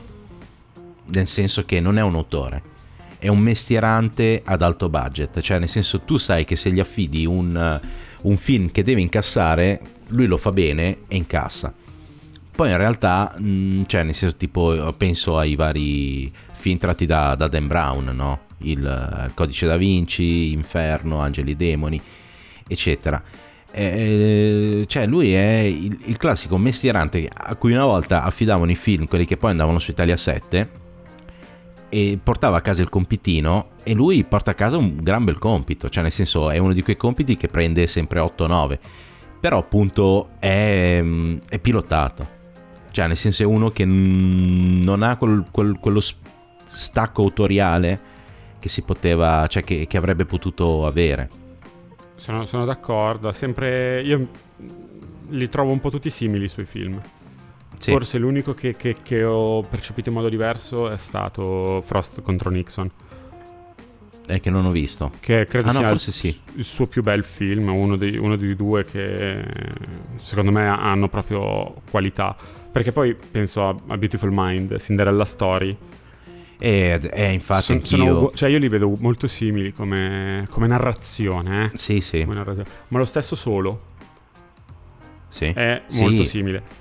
A: nel senso che non è un autore è un mestierante ad alto budget, cioè nel senso tu sai che se gli affidi un, un film che deve incassare, lui lo fa bene e incassa. Poi in realtà, mh, mm, cioè nel senso tipo, penso ai vari film tratti da, da Dan Brown, no? Il, il, Codice da Vinci, Inferno, Angeli e Demoni, eccetera. Eh, cioè lui è il, il, classico mestierante a cui una volta affidavano i film, quelli che poi andavano su Italia 7, e portava a casa il compitino e lui porta a casa un gran bel compito, cioè nel senso è uno di quei compiti che prende sempre 8-9, però appunto è, è, pilotato, cioè nel senso è uno che non ha quel, quel, quello stacco autoriale che si poteva, cioè che, che avrebbe potuto avere.
B: Sono, sono d'accordo, sempre io li trovo un po' tutti simili sui film. Sì. Forse l'unico che, che, che, ho percepito in modo diverso è stato Frost contro Nixon.
A: È che non ho visto.
B: Che credo
A: ah,
B: sia
A: no, forse il, sì.
B: il suo più bel film, uno dei, uno dei due che secondo me hanno proprio qualità. Perché poi penso a, a Beautiful Mind, Cinderella Story.
A: E, e infatti Son, sono,
B: cioè io li vedo molto simili come, come narrazione. Eh?
A: Sì, sì.
B: Narrazione. Ma lo stesso solo.
A: Sì.
B: È molto sì. simile.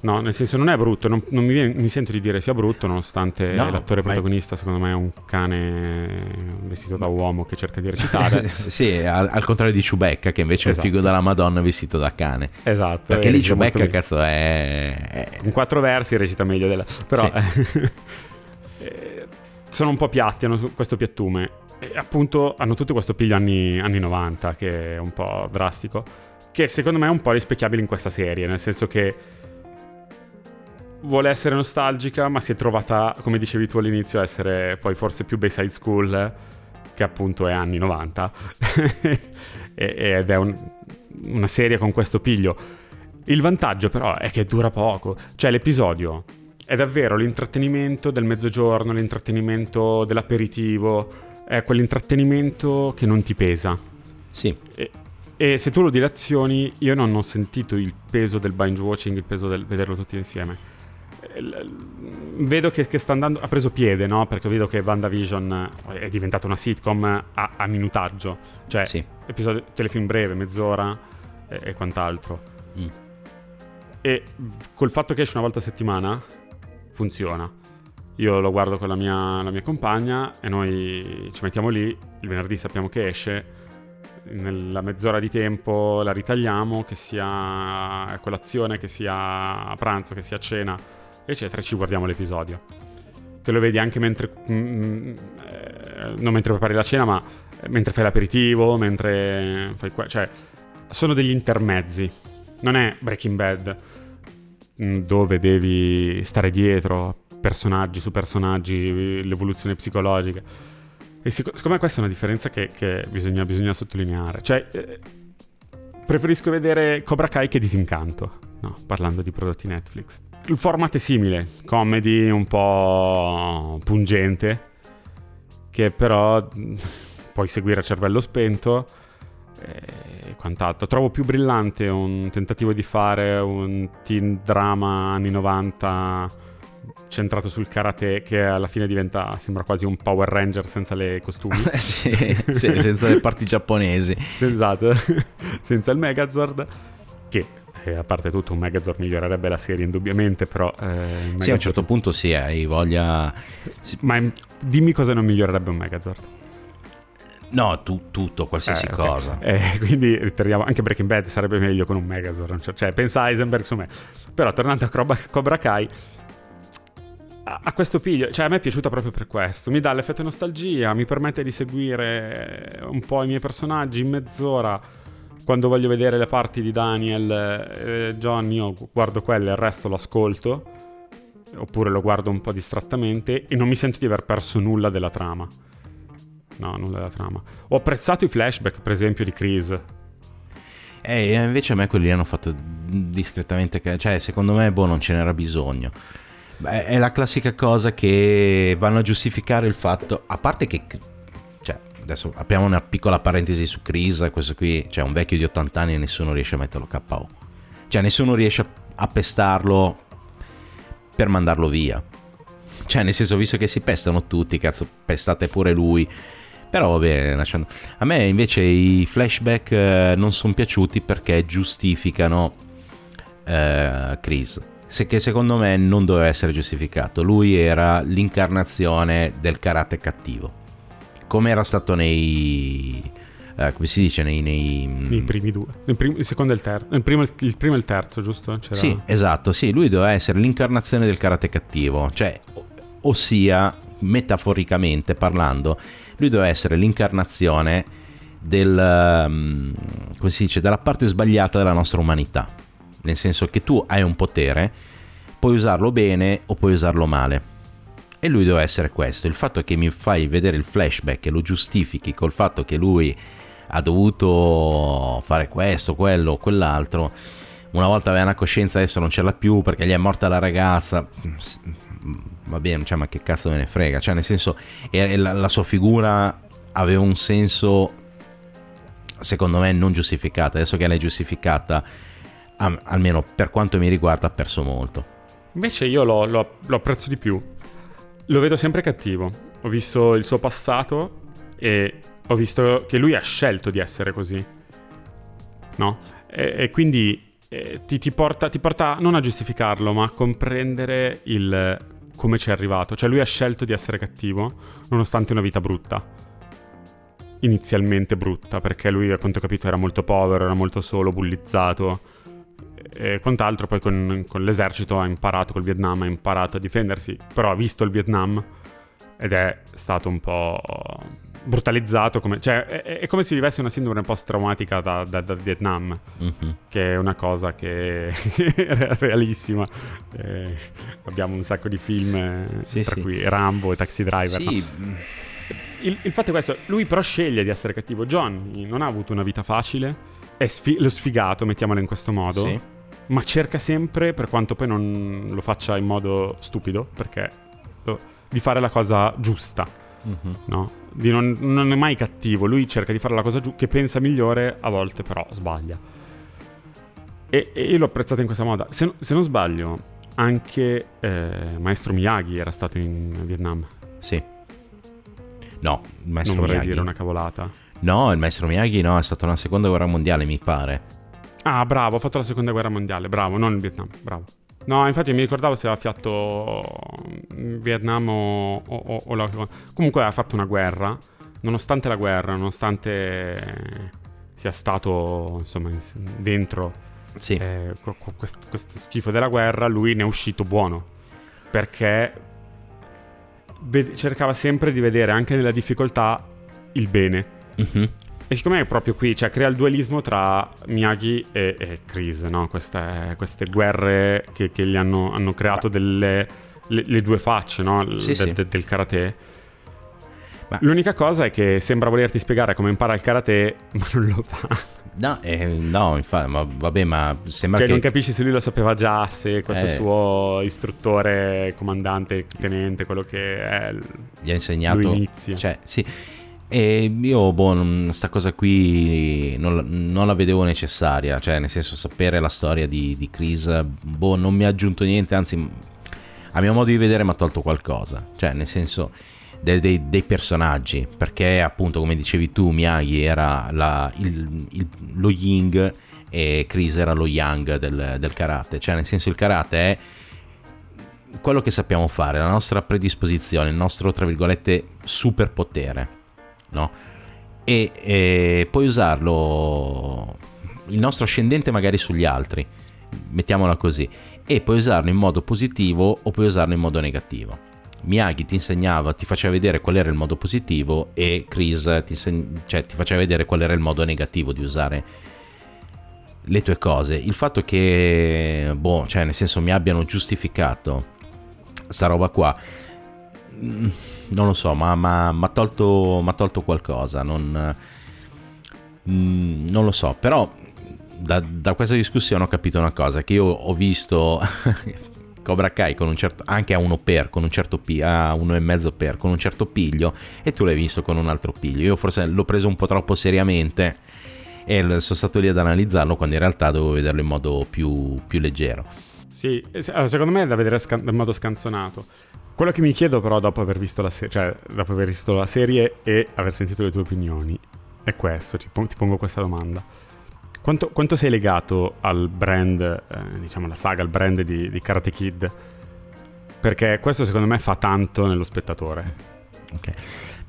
B: No, nel senso non è brutto, non, non mi, viene, mi, sento di dire sia brutto, nonostante no, l'attore protagonista è... secondo me è un cane vestito da uomo che cerca di recitare.
A: sì, al, al, contrario di Chewbacca che invece esatto. è un figo della Madonna vestito da cane.
B: Esatto.
A: Perché lì Chewbacca cazzo è... è...
B: In quattro versi recita meglio della... Però sì. eh, sono un po' piatti, hanno questo piattume. E appunto hanno tutto questo piglio anni, anni 90 che è un po' drastico. Che secondo me è un po' rispecchiabile in questa serie, nel senso che vuole essere nostalgica, ma si è trovata, come dicevi tu all'inizio, a essere poi forse più Bayside School, che appunto è anni 90, ed è un, una serie con questo piglio. Il vantaggio però è che dura poco, cioè l'episodio è davvero l'intrattenimento del mezzogiorno, l'intrattenimento dell'aperitivo, è quell'intrattenimento che non ti pesa.
A: Sì.
B: E, e se tu lo dilazioni, io non ho sentito il peso del binge watching, il peso del vederlo tutti insieme vedo che, che, sta andando, ha preso piede, no? Perché vedo che WandaVision è diventata una sitcom a, a minutaggio, cioè
A: sì.
B: episodio, telefilm breve, mezz'ora e, e quant'altro. Mm. E col fatto che esce una volta a settimana, funziona. Io lo guardo con la mia, la mia compagna e noi ci mettiamo lì, il venerdì sappiamo che esce, nella mezz'ora di tempo la ritagliamo, che sia a colazione, che sia a pranzo, che sia a cena, eccetera, ci guardiamo l'episodio. Te lo vedi anche mentre... Mm, eh, non mentre prepari la cena, ma mentre fai l'aperitivo, mentre fai... Que- cioè, sono degli intermezzi. Non è Breaking Bad, mm, dove devi stare dietro personaggi su personaggi, l'evoluzione psicologica. E secondo me questa è una differenza che, che bisogna, bisogna, sottolineare. Cioè, eh, preferisco vedere Cobra Kai che Disincanto, no, parlando di prodotti Netflix. Il format è simile, comedy un po' pungente, che però puoi seguire a cervello spento e quant'altro. Trovo più brillante un tentativo di fare un teen drama anni 90 centrato sul karate che alla fine diventa sembra quasi un Power Ranger senza le costumi
A: sì, sì, senza le parti giapponesi
B: esatto senza il Megazord che eh, a parte tutto un Megazord migliorerebbe la serie indubbiamente però eh, Megazord...
A: sì a un certo punto sì hai voglia
B: ma dimmi cosa non migliorerebbe un Megazord
A: No, tu, tutto, qualsiasi eh, okay. cosa.
B: Eh, quindi ritiriamo, anche Breaking Bad sarebbe meglio con un Megazord. Cioè, pensa a Heisenberg su me. Però tornando a Cobra, Cobra Kai, a questo piglio, cioè a me è piaciuta proprio per questo, mi dà l'effetto nostalgia, mi permette di seguire un po' i miei personaggi in mezz'ora, quando voglio vedere le parti di Daniel e John io guardo quelle, il resto lo ascolto, oppure lo guardo un po' distrattamente e non mi sento di aver perso nulla della trama. No, nulla della trama. Ho apprezzato i flashback, per esempio, di Chris.
A: E eh, invece a me quelli hanno fatto discretamente... Cioè, secondo me, boh, non ce n'era bisogno. Beh, è la classica cosa che vanno a giustificare il fatto, a parte che, adesso apriamo una piccola parentesi su Chris, questo qui, cioè un vecchio di 80 anni e nessuno riesce a metterlo KO. Cioè nessuno riesce a pestarlo per mandarlo via. Cioè, nel senso, visto che si pestano tutti, cazzo, pestate pure lui. Però vabbè, lasciando... A me invece i flashback eh, non sono piaciuti perché giustificano eh, Chris se che secondo me non doveva essere giustificato. Lui era l'incarnazione del karate cattivo. Come era stato nei... Eh, come si dice nei, nei...
B: nei primi due il, prim- il secondo e il terzo il primo, il primo e il terzo giusto?
A: C'era... sì esatto sì lui doveva essere l'incarnazione del karate cattivo cioè ossia metaforicamente parlando lui doveva essere l'incarnazione del um, come si dice della parte sbagliata della nostra umanità nel senso che tu hai un potere, puoi usarlo bene o puoi usarlo male. E lui deve essere questo. Il fatto che mi fai vedere il flashback e lo giustifichi col fatto che lui ha dovuto fare questo, quello, quell'altro. Una volta aveva una coscienza, adesso non ce l'ha più perché gli è morta la ragazza. Va bene, cioè, ma che cazzo me ne frega? Cioè, nel senso, la sua figura aveva un senso, secondo me, non giustificata. Adesso che l'hai giustificata, almeno per quanto mi riguarda, ha perso molto.
B: Invece io lo, lo, lo apprezzo di più. Lo vedo sempre cattivo. Ho visto il suo passato e ho visto che lui ha scelto di essere così. No? E, e quindi eh, ti, ti, porta, ti, porta, non a giustificarlo, ma a comprendere il, come ci è arrivato. Cioè lui ha scelto di essere cattivo, nonostante una vita brutta. Inizialmente brutta, perché lui, a quanto ho capito, era molto povero, era molto solo, bullizzato e quant'altro. Poi con, con, l'esercito ha imparato, col Vietnam ha imparato a difendersi, però ha visto il Vietnam ed è stato un po' brutalizzato, come, cioè è, è come se vivesse una sindrome post-traumatica da, da, da Vietnam, mm-hmm. che è una cosa che è realissima. Eh, abbiamo un sacco di film, sì, tra sì. cui Rambo e Taxi Driver. Sì. No? Il, il, fatto è questo, lui però sceglie di essere cattivo. John non ha avuto una vita facile, è sfi- lo sfigato, mettiamolo in questo modo. Sì ma cerca sempre, per quanto poi non lo faccia in modo stupido, perché lo, di fare la cosa giusta. Mm-hmm. No? Non, non, è mai cattivo, lui cerca di fare la cosa giusta, che pensa migliore, a volte però sbaglia. E, e io l'ho apprezzato in questa moda. Se, se non sbaglio, anche eh, Maestro Miyagi era stato in Vietnam.
A: Sì. No, il Maestro
B: non vorrei
A: Miyagi.
B: dire una cavolata.
A: No, il Maestro Miyagi no, è stato nella seconda guerra mondiale, mi pare.
B: Ah, bravo, ha fatto la seconda guerra mondiale, bravo, non il Vietnam, bravo. No, infatti mi ricordavo se aveva fiato Vietnam o, o, o la... Comunque ha fatto una guerra, nonostante la guerra, nonostante sia stato insomma dentro sì. eh, questo, questo schifo della guerra, lui ne è uscito buono perché cercava sempre di vedere anche nella difficoltà il bene. Mm-hmm. E siccome è proprio qui, cioè crea il dualismo tra Miyagi e, e Chris, no? queste, queste, guerre che, che gli hanno, hanno creato delle, le, le, due facce no? sì, de, sì. De, del karate. Ma... L'unica cosa è che sembra volerti spiegare come impara il karate, ma non lo fa.
A: No, eh, no, infatti, ma vabbè, ma sembra
B: cioè,
A: che...
B: non capisci se lui lo sapeva già, se questo eh... suo istruttore, comandante, tenente, quello che è...
A: Gli ha insegnato... Lui inizia. Cioè, sì. E io, boh, sta cosa qui non, non, la vedevo necessaria, cioè nel senso sapere la storia di, di Chris, boh, non mi ha aggiunto niente, anzi a mio modo di vedere mi ha tolto qualcosa, cioè nel senso dei, dei, dei, personaggi, perché appunto come dicevi tu Miyagi era la, il, il, lo Ying e Chris era lo Yang del, del karate, cioè nel senso il karate è quello che sappiamo fare, la nostra predisposizione, il nostro tra virgolette superpotere no? E, e puoi usarlo, il nostro ascendente magari sugli altri, mettiamola così, e puoi usarlo in modo positivo o puoi usarlo in modo negativo. Miyagi ti insegnava, ti faceva vedere qual era il modo positivo e Chris ti, inseg- cioè, ti faceva vedere qual era il modo negativo di usare le tue cose. Il fatto che, boh, cioè nel senso mi abbiano giustificato sta roba qua mm, non lo so, ma mi ha tolto, tolto, qualcosa, non, mm, non, lo so, però da, da, questa discussione ho capito una cosa, che io ho visto Cobra Kai con un certo, anche a uno per, con un certo pi, a uno e mezzo per, con un certo piglio, e tu l'hai visto con un altro piglio. Io forse l'ho preso un po' troppo seriamente e sono stato lì ad analizzarlo quando in realtà dovevo vederlo in modo più, più leggero.
B: Sì, secondo me è da vedere in modo scanzonato. Quello che mi chiedo però dopo aver visto la, se- cioè, dopo aver visto la serie e aver sentito le tue opinioni è questo, ti, pon- ti pongo questa domanda. Quanto, quanto, sei legato al brand, eh, diciamo alla saga, al brand di, di, Karate Kid? Perché questo secondo me fa tanto nello spettatore.
A: Ok.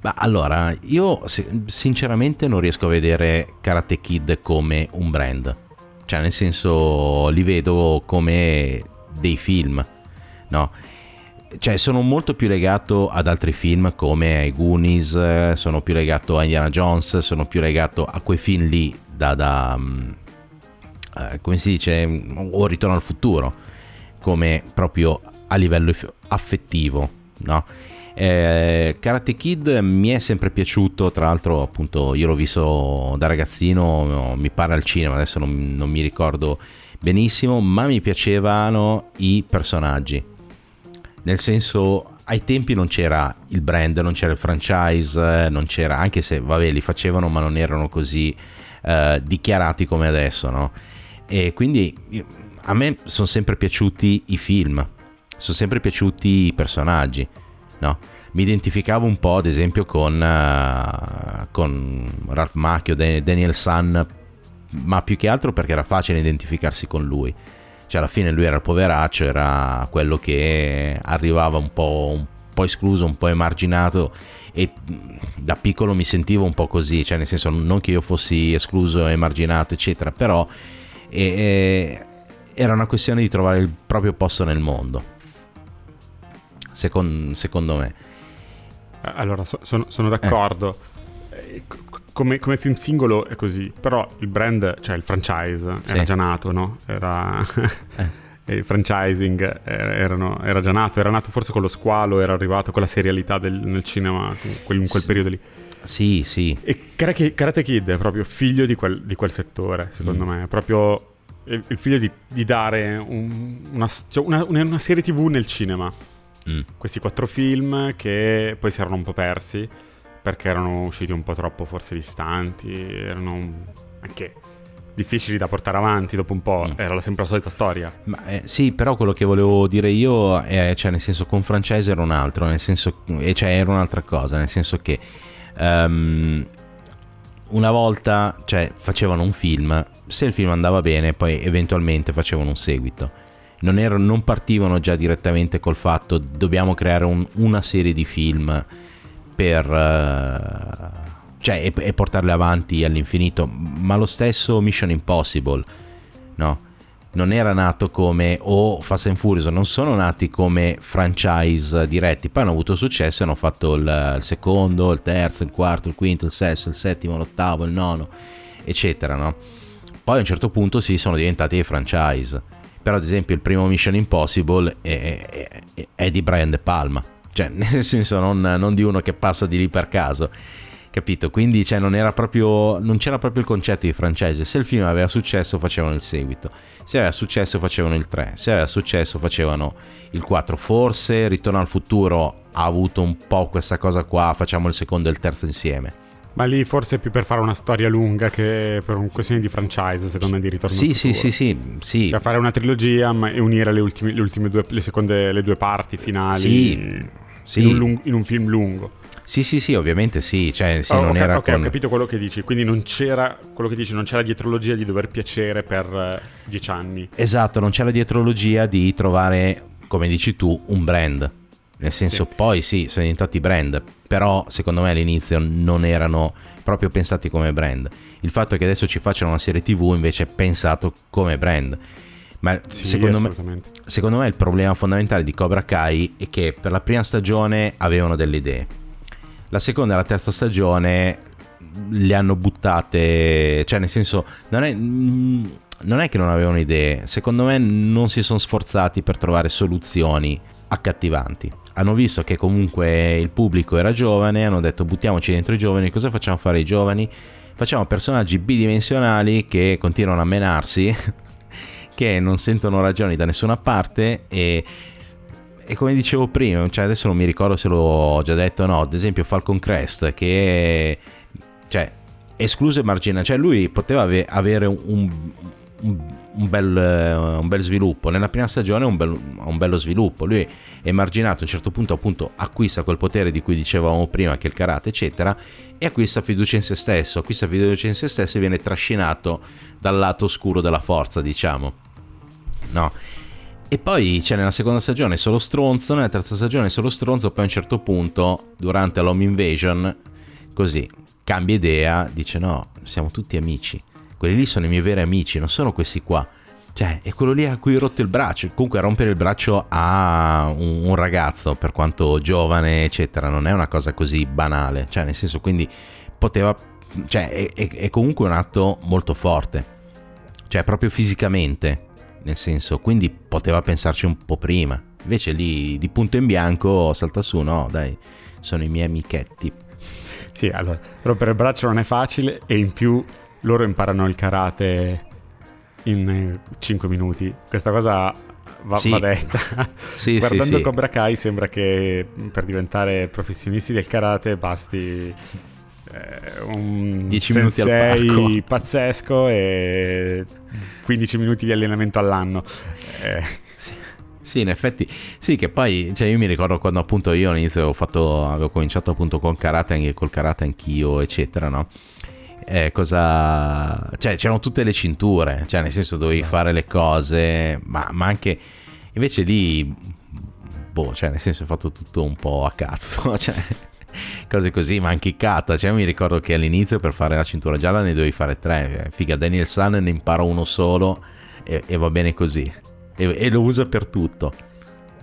A: Ma allora, io sinceramente non riesco a vedere Karate Kid come un brand. Cioè, nel senso, li vedo come dei film, no? Cioè, sono molto più legato ad altri film come ai Goonies, sono più legato a Indiana Jones, sono più legato a quei film lì da, da um, eh, come si dice, o Ritorno al futuro, come proprio a livello affettivo, no? Eh, Karate Kid mi è sempre piaciuto, tra l'altro appunto io l'ho visto da ragazzino, mi pare al cinema, adesso non, non mi ricordo benissimo, ma mi piacevano i personaggi nel senso ai tempi non c'era il brand, non c'era il franchise, non c'era, anche se vabbè li facevano ma non erano così eh, dichiarati come adesso, no? E quindi a me sono sempre piaciuti i film, sono sempre piaciuti i personaggi, no? Mi identificavo un po' ad esempio con, uh, con Ralph Macchio, Daniel San, ma più che altro perché era facile identificarsi con lui cioè alla fine lui era il poveraccio, era quello che arrivava un po', un po' escluso, un po' emarginato e da piccolo mi sentivo un po' così, cioè nel senso non che io fossi escluso, emarginato eccetera, però e, era una questione di trovare il proprio posto nel mondo, secondo, secondo me.
B: Allora, so, sono, sono, d'accordo. Eh come, come, film singolo è così, però il brand, cioè il franchise, sì. era già nato, no? Era... eh. il franchising erano, era già nato, era nato forse con lo squalo, era arrivato con la serialità del, nel cinema in quel, periodo lì.
A: Sì, sì.
B: E Karate, Kid è proprio figlio di quel, di quel settore, secondo mm. me. È proprio il, il figlio di, di dare un, una, cioè una, una, serie tv nel cinema. Mm. Questi quattro film che poi si erano un po' persi perché erano usciti un po' troppo forse distanti, erano anche difficili da portare avanti dopo un po', mm. era sempre la solita storia.
A: Ma, eh, sì, però quello che volevo dire io è, cioè nel senso con franchise era un altro, nel senso, e cioè era un'altra cosa, nel senso che um, una volta, cioè, facevano un film, se il film andava bene, poi eventualmente facevano un seguito. Non, erano, non partivano già direttamente col fatto dobbiamo creare un, una serie di film per... Uh, cioè, e, e portarle avanti all'infinito, ma lo stesso Mission Impossible, no? non era nato come o Fast and Furious non sono nati come franchise diretti poi hanno avuto successo e hanno fatto il, il, secondo il terzo il quarto il quinto il sesto il settimo l'ottavo il nono eccetera no? poi a un certo punto sì sono diventati dei franchise però ad esempio il primo Mission Impossible è, è, è di Brian De Palma cioè nel senso non, non di uno che passa di lì per caso capito? Quindi cioè, non, proprio, non, c'era proprio il concetto di franchise. Se il film aveva successo facevano il seguito, se aveva successo facevano il 3, se aveva successo facevano il 4. Forse Ritorno al futuro ha avuto un po' questa cosa qua, facciamo il secondo e il terzo insieme.
B: Ma lì forse è più per fare una storia lunga che per un questione di franchise, secondo me, di ritorno
A: sì, sì, sì, sì, sì.
B: Per fare una trilogia e unire le ultime, le ultime due, le seconde, le due parti finali
A: sì, sì.
B: In, un lung, in un film lungo.
A: Sì, sì, sì, ovviamente sì. Cioè, sì,
B: oh,
A: non
B: okay,
A: era
B: ok,
A: con...
B: ho capito quello che dici. Quindi non c'era quello che dici, non c'è la dietrologia di dover piacere per uh, dieci anni.
A: Esatto, non c'è la dietrologia di trovare, come dici tu, un brand. Nel senso, sì. poi sì, sono diventati brand, però secondo me all'inizio non erano proprio pensati come brand. Il fatto che adesso ci facciano una serie TV invece è pensato come brand. Ma sì, secondo, me, secondo me il problema fondamentale di Cobra Kai è che per la prima stagione avevano delle idee la seconda e la terza stagione le hanno buttate, cioè nel senso, non è, mm, non è che non avevano idee, secondo me non si sono sforzati per trovare soluzioni accattivanti. Hanno visto che comunque il pubblico era giovane, hanno detto buttiamoci dentro i giovani, cosa facciamo fare ai giovani? Facciamo personaggi bidimensionali che continuano a menarsi, che non sentono ragioni da nessuna parte e e come dicevo prima, cioè adesso non mi ricordo se l'ho già detto o no, ad esempio Falcon Crest che cioè, escluso e marginale, cioè lui poteva ave- avere un, un, un, bel, un, bel, sviluppo, nella prima stagione ha un, un, bello sviluppo, lui è marginato a un certo punto appunto acquista quel potere di cui dicevamo prima che è il karate eccetera e acquista fiducia in se stesso, acquista fiducia in se stesso e viene trascinato dal lato oscuro della forza diciamo, no? E poi c'è nella seconda stagione solo stronzo, nella terza stagione solo stronzo, poi a un certo punto, durante l'Home Invasion, così, cambia idea, dice no, siamo tutti amici. Quelli lì sono i miei veri amici, non sono questi qua. Cioè, è quello lì a cui ho rotto il braccio. Comunque, rompere il braccio a un, un ragazzo, per quanto giovane, eccetera, non è una cosa così banale. Cioè, nel senso, quindi poteva. Cioè, è, è, è comunque un atto molto forte. Cioè, proprio fisicamente nel senso, quindi poteva pensarci un po' prima. Invece lì di punto in bianco salta su, no, dai, sono i miei amichetti.
B: Sì, allora, rompere il braccio non è facile e in più loro imparano il karate in 5 minuti. Questa cosa va, sì. va detta. Sì, Guardando sì, Cobra Kai sembra che per diventare professionisti del karate basti eh, un 10 minuti al parco. pazzesco e 15 minuti di allenamento all'anno.
A: Eh. Sì. In effetti, sì, che poi, cioè io mi ricordo quando appunto io all'inizio avevo, fatto, avevo cominciato appunto col karate, anche col karate anch'io, eccetera, no? Eh, cosa... Cioè, c'erano tutte le cinture, cioè nel senso dovevi esatto. fare le cose, ma, ma, anche... Invece lì, boh, cioè nel senso ho fatto tutto un po' a cazzo, cioè cose così, ma anche Kata, cioè mi ricordo che all'inizio per fare la cintura gialla ne dovevi fare tre, figa Daniel San ne impara uno solo e, e va bene così, e, e lo usa per tutto.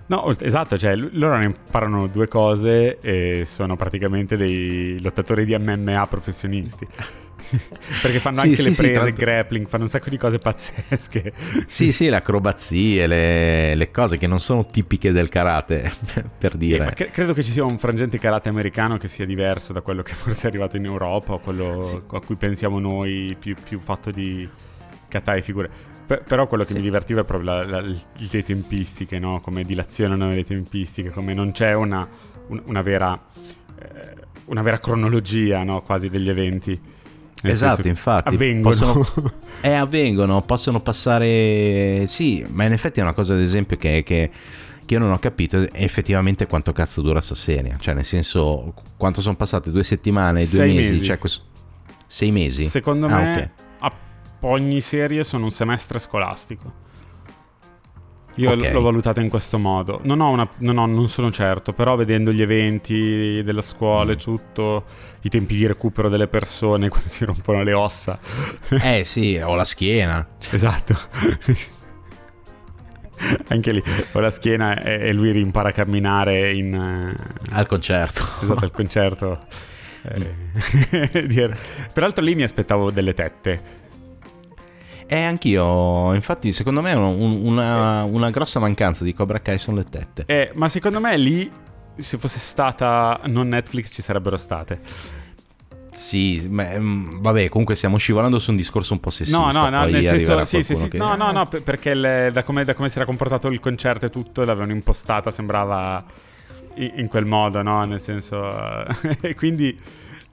B: No, esatto, cioè loro ne imparano due cose e sono praticamente dei lottatori di MMA professionisti. Perché fanno sì, anche sì, le prese, sì, grappling, fanno un sacco di cose pazzesche.
A: Sì, sì, le acrobazie, le, le cose che non sono tipiche del karate, per dire.
B: Cre- credo che ci sia un frangente karate americano che sia diverso da quello che forse è arrivato in Europa o quello a cui pensiamo noi, più, più fatto di katai figure. P- però quello che mi divertiva è proprio la, la, le tempistiche, no? come dilazionano le tempistiche, come non c'è una, un, una, vera, eh, una vera cronologia no? quasi degli eventi.
A: Nel esatto, infatti.
B: Avvengono.
A: Possono, eh, avvengono, possono passare... Sì, ma in effetti è una cosa ad esempio che, che, che io non ho capito effettivamente quanto cazzo dura sta serie. Cioè, nel senso, quanto sono passate due settimane, due mesi,
B: mesi.
A: Cioè, questo... Sei mesi?
B: Secondo ah, me okay. Ogni serie sono un semestre scolastico. Io okay. l'ho valutata in questo modo. Non, una, non, ho, non, sono certo, però vedendo gli eventi della scuola e mm. tutto, i tempi di recupero delle persone quando si rompono le ossa.
A: Eh sì, o la schiena.
B: Esatto. Anche lì, o la schiena e, lui rimpara a camminare in...
A: Uh, al concerto.
B: Esatto, al concerto. Eh, Peraltro lì mi aspettavo delle tette
A: eh, anch'io. Infatti, secondo me un, una, una, grossa mancanza di Cobra Kai sono le tette.
B: Eh, ma secondo me lì, se fosse stata non Netflix, ci sarebbero state.
A: Sì, ma, mm, vabbè, comunque stiamo scivolando su un discorso un po' sessista.
B: No, no, no, nel senso, sì, sì, sì, che... no, no, no, perché le, da, come, da, come, si era comportato il concerto e tutto, l'avevano impostata, sembrava in, in quel modo, no? Nel senso, e quindi,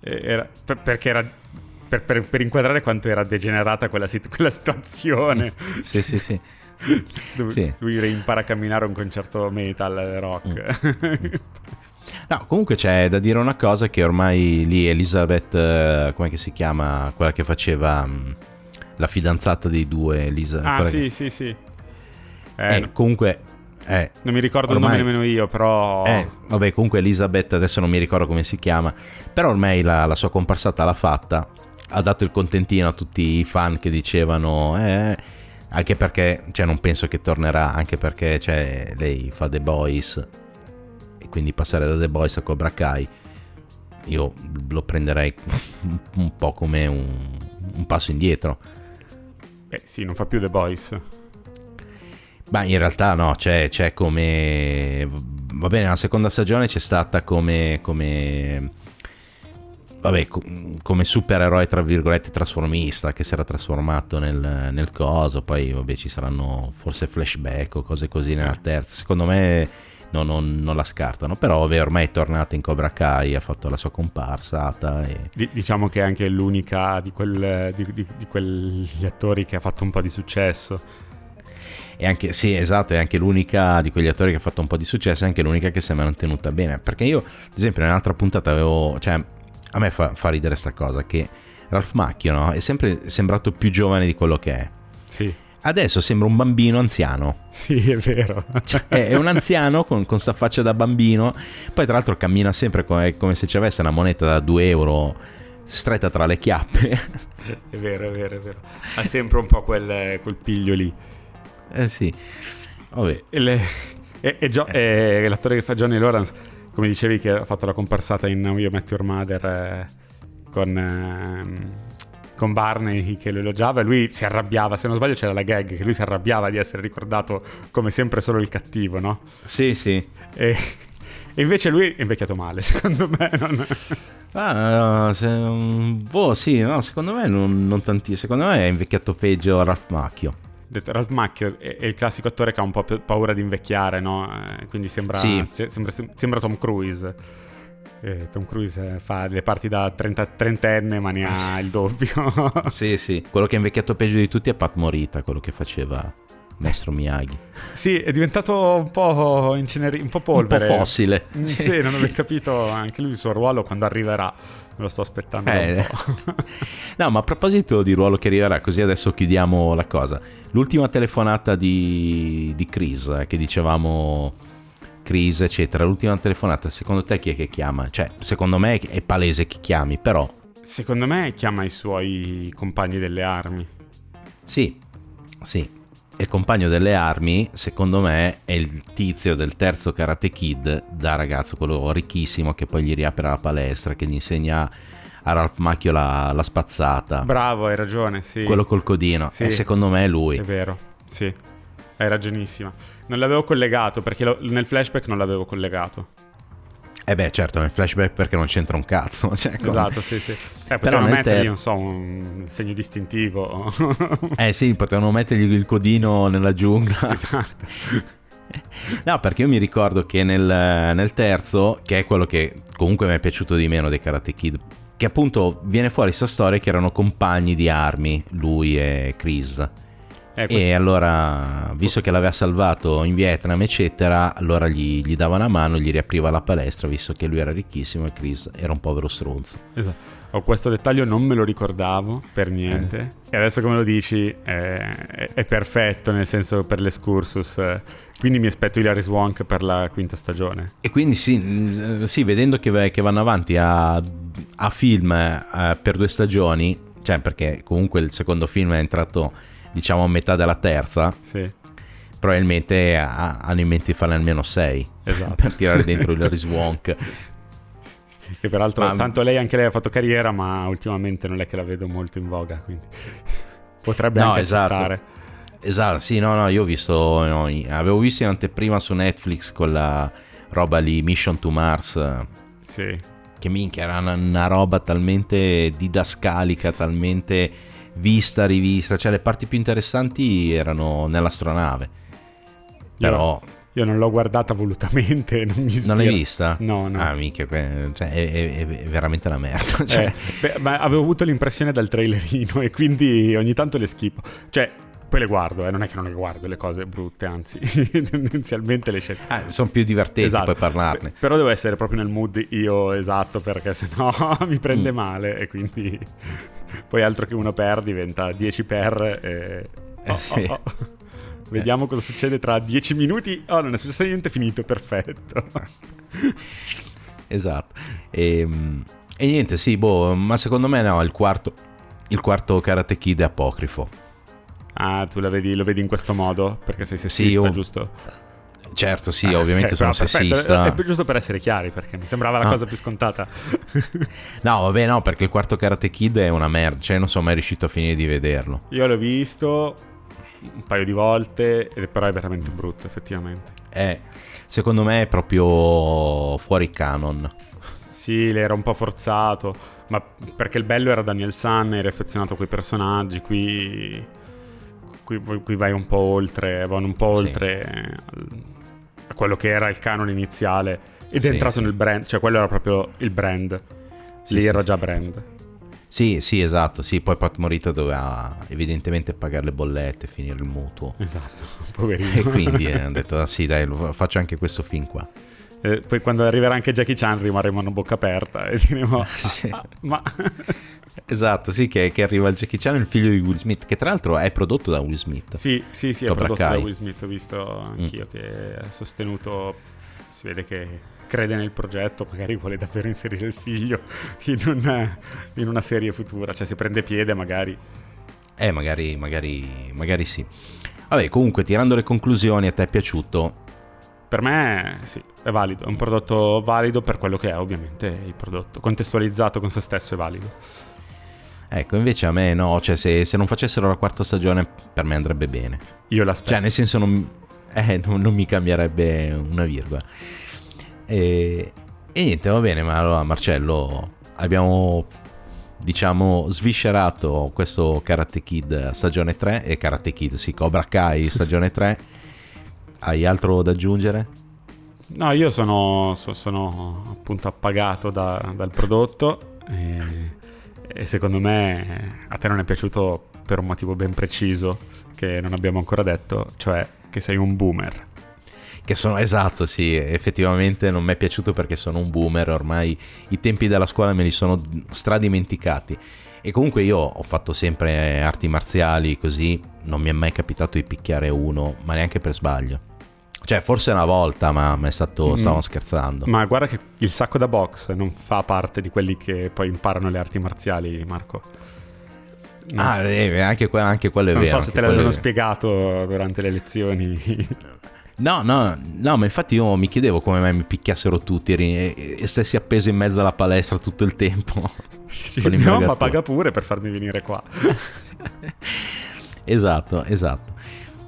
B: eh, era, perché era per, per, per, inquadrare quanto era degenerata quella, quella situazione.
A: Sì, sì, sì.
B: Lui, sì. lui impara a camminare un concerto metal rock. Mm.
A: No, comunque c'è da dire una cosa che ormai lì Elizabeth, eh, come si chiama, quella che faceva mm, la fidanzata dei due, Elisa.
B: Ah, sì, che... sì, sì. Eh,
A: eh, comunque eh,
B: non mi ricordo ormai, il nome nemmeno io, però...
A: Eh, vabbè, comunque Elizabeth, adesso non mi ricordo come si chiama, però ormai la, la sua comparsata l'ha fatta ha dato il contentino a tutti i fan che dicevano eh, anche perché cioè, non penso che tornerà anche perché cioè, lei fa The Boys e quindi passare da The Boys a Cobra Kai io lo prenderei un po' come un, un passo indietro.
B: Eh sì non fa più The Boys.
A: Ma in realtà no c'è, c'è come va bene la seconda stagione c'è stata come, come vabbè, come supereroe tra virgolette trasformista che si era trasformato nel, nel coso, poi vabbè ci saranno forse flashback o cose così nella terza, secondo me no, non, non, la scartano, però vabbè, ormai è tornata in Cobra Kai, ha fatto la sua comparsata. E...
B: D- diciamo che è anche l'unica di, quel, di, di, di quegli attori che ha fatto un po' di successo.
A: E anche, sì, esatto, è anche l'unica di quegli attori che ha fatto un po' di successo, è anche l'unica che si è mantenuta bene. Perché io, ad esempio, nell'altra puntata avevo, cioè, a me fa, fa ridere sta cosa che Ralph Macchio no? è sempre sembrato più giovane di quello che è.
B: Sì.
A: Adesso sembra un bambino anziano.
B: Sì, è vero.
A: Cioè, è un anziano con, con sta faccia da bambino. Poi, tra l'altro, cammina sempre come, come se ci avesse una moneta da 2 euro stretta tra le chiappe.
B: È vero, è vero, è vero. Ha sempre un po' quel, quel piglio lì.
A: Eh sì. Vabbè.
B: Le, e, e, Gio, e l'attore che fa Johnny Lawrence come dicevi che ha fatto la comparsata in Now You Met Your Mother eh, con, eh, con, Barney che lo elogiava e lui si arrabbiava, se non sbaglio c'era la gag che lui si arrabbiava di essere ricordato come sempre solo il cattivo, no?
A: Sì, sì.
B: E, e invece lui è invecchiato male, secondo me. Non...
A: Ah, se, boh, sì, no, secondo me non, non tantissimo. Secondo me è invecchiato peggio Ralph Macchio
B: Ralph Macchio è, è, il classico attore che ha un po' paura di invecchiare, no? Eh, quindi sembra, sì. sembra, sembra, Tom Cruise. Eh, Tom Cruise fa le parti da 30, trentenne, ma ne ha il doppio.
A: sì, sì. Quello che è invecchiato peggio di tutti è Pat Morita, quello che faceva Maestro Miyagi.
B: Sì, è diventato un po' inceneri- un po' polvere.
A: Un po' fossile.
B: Mm, sì. sì, non avevo capito anche lui il suo ruolo quando arriverà. Me lo sto aspettando eh.
A: no, ma a proposito di ruolo che arriverà, così adesso chiudiamo la cosa. L'ultima telefonata di, di Chris, eh, che dicevamo Chris, eccetera. L'ultima telefonata, secondo te chi è che chiama? Cioè, secondo me è palese chi chiami, però...
B: Secondo me chiama i suoi compagni delle armi.
A: Sì, sì. Il compagno delle armi, secondo me, è il tizio del terzo Karate Kid da ragazzo, quello ricchissimo che poi gli riapre la palestra, che gli insegna a Ralph Macchio la, la spazzata.
B: Bravo, hai ragione, sì.
A: Quello col codino. Sì. E secondo me è lui.
B: È vero, sì. Hai ragionissima. Non l'avevo collegato perché lo, nel flashback non l'avevo collegato.
A: Eh beh, certo, nel flashback perché non c'entra un cazzo. Cioè, come...
B: Esatto, sì, sì. Eh, potevano mettergli, ter... non so, un segno distintivo.
A: eh sì, potevano mettergli il codino nella giungla. Esatto. No, perché io mi ricordo che nel, nel, terzo, che è quello che comunque mi è piaciuto di meno dei Karate Kid, che appunto viene fuori questa storia che erano compagni di armi, lui e Chris. Eh. E allora, visto che l'aveva salvato in Vietnam, eccetera, allora gli, gli dava una mano, gli riapriva la palestra, visto che lui era ricchissimo e Chris era un povero stronzo.
B: Esatto. Ho questo dettaglio, non me lo ricordavo per niente. Eh. E adesso che me lo dici è, è, è, perfetto, nel senso per l'escursus. Quindi mi aspetto Hilary Swank per la quinta stagione.
A: E quindi sì, sì vedendo che, che, vanno avanti a, a film eh, per due stagioni, cioè perché comunque il secondo film è entrato diciamo a metà della terza.
B: Sì
A: probabilmente hanno in mente di farne almeno sei
B: esatto.
A: per tirare dentro Hilary Swank
B: che peraltro ma... tanto lei anche lei ha fatto carriera, ma ultimamente non è che la vedo molto in voga, quindi potrebbe no, anche esatto. accettare.
A: Esatto, sì, no, no, io ho visto, no, avevo visto in anteprima su Netflix quella roba lì, Mission to Mars.
B: Sì.
A: Che minchia, era una, una roba talmente didascalica, talmente vista, rivista, cioè le parti più interessanti erano nell'astronave. Però...
B: Io io non l'ho guardata volutamente, non mi ispira.
A: Non l'hai vista?
B: No, no.
A: Ah, mica, cioè, è, è, è, veramente una merda. Cioè.
B: Eh, beh, ma avevo avuto l'impressione dal trailerino e quindi ogni tanto le schippo. Cioè, poi le guardo, eh, non è che non le guardo le cose brutte, anzi, tendenzialmente le scelgo.
A: Ah, sono più divertenti esatto. poi parlarne.
B: Però devo essere proprio nel mood io esatto, perché sennò mi prende mm. male e quindi poi altro che uno per diventa 10 per e... Oh, eh sì. oh, oh. Vediamo cosa succede tra dieci minuti. Oh, non è successo niente, finito, perfetto.
A: esatto. E, ehm, e, niente, sì, boh, ma secondo me no, il quarto, il quarto Karate Kid è apocrifo.
B: Ah, tu vedi, lo vedi in questo modo? Perché sei sessista, sì, io... giusto?
A: Certo, sì, ovviamente sono sessista.
B: È, è giusto per essere chiari, perché mi sembrava la ah. cosa più scontata.
A: no, vabbè, no, perché il quarto Karate Kid è una merda, cioè non sono mai riuscito a finire di vederlo.
B: Io l'ho visto, un paio di volte, però è veramente brutto effettivamente.
A: Eh, secondo me è proprio fuori canon.
B: Sì, era un po' forzato, ma perché il bello era Daniel San, era affezionato a quei personaggi, qui, qui, qui vai un po' oltre, vanno un po' oltre sì. A quello che era il canon iniziale ed è sì, entrato sì. nel brand, cioè quello era proprio il brand, lì era già brand.
A: Sì, sì, esatto. Sì, poi Pat Morita doveva evidentemente pagare le bollette, finire il mutuo.
B: Esatto, poverino.
A: E quindi eh, hanno detto, ah, sì, dai, faccio anche questo film qua.
B: Eh, poi quando arriverà anche Jackie Chan rimarremo a bocca aperta e diremo, ah, sì. ah, ma...
A: esatto, sì, che, che, arriva il Jackie Chan, il figlio di Will Smith, che tra l'altro è prodotto da Will Smith.
B: Sì, sì, sì, Cobra è prodotto Kai. da Will Smith, ho visto anch'io mm. che ha sostenuto, si vede che crede nel progetto, magari vuole davvero inserire il figlio in una, in una serie futura, cioè se prende piede magari.
A: Eh, magari, magari, magari sì. Vabbè, comunque, tirando le conclusioni, a te è piaciuto?
B: Per me sì, è valido, è un prodotto valido per quello che è ovviamente il prodotto, contestualizzato con se stesso è valido.
A: Ecco, invece a me no, cioè se, se non facessero la quarta stagione per me andrebbe bene.
B: Io l'aspetto.
A: Cioè nel senso non, eh, non, non mi cambierebbe una virgola. E, e niente, va bene, ma allora Marcello, abbiamo diciamo sviscerato questo Karate Kid stagione 3 e Karate Kid, sì, Cobra Kai stagione 3. Hai altro da aggiungere?
B: No, io sono, sono appunto appagato da, dal prodotto e, e, secondo me a te non è piaciuto per un motivo ben preciso che non abbiamo ancora detto, cioè che sei un boomer.
A: Che sono esatto, sì, effettivamente non mi è piaciuto perché sono un boomer, ormai i tempi della scuola me li sono stradimenticati. E comunque io ho fatto sempre arti marziali così, non mi è mai capitato di picchiare uno, ma neanche per sbaglio. Cioè, forse una volta, ma, è stato. Mm. Stavamo scherzando.
B: Ma guarda che il sacco da box non fa parte di quelli che poi imparano le arti marziali, Marco.
A: Non ah, so. eh, anche, anche, quello è non vero.
B: Non so se te l'avevano spiegato durante le lezioni.
A: No, no, no, ma infatti io mi chiedevo come mai mi picchiassero tutti e, e stessi appeso in mezzo alla palestra tutto il tempo.
B: Sì, no, ma paga pure per farmi venire qua.
A: esatto, esatto.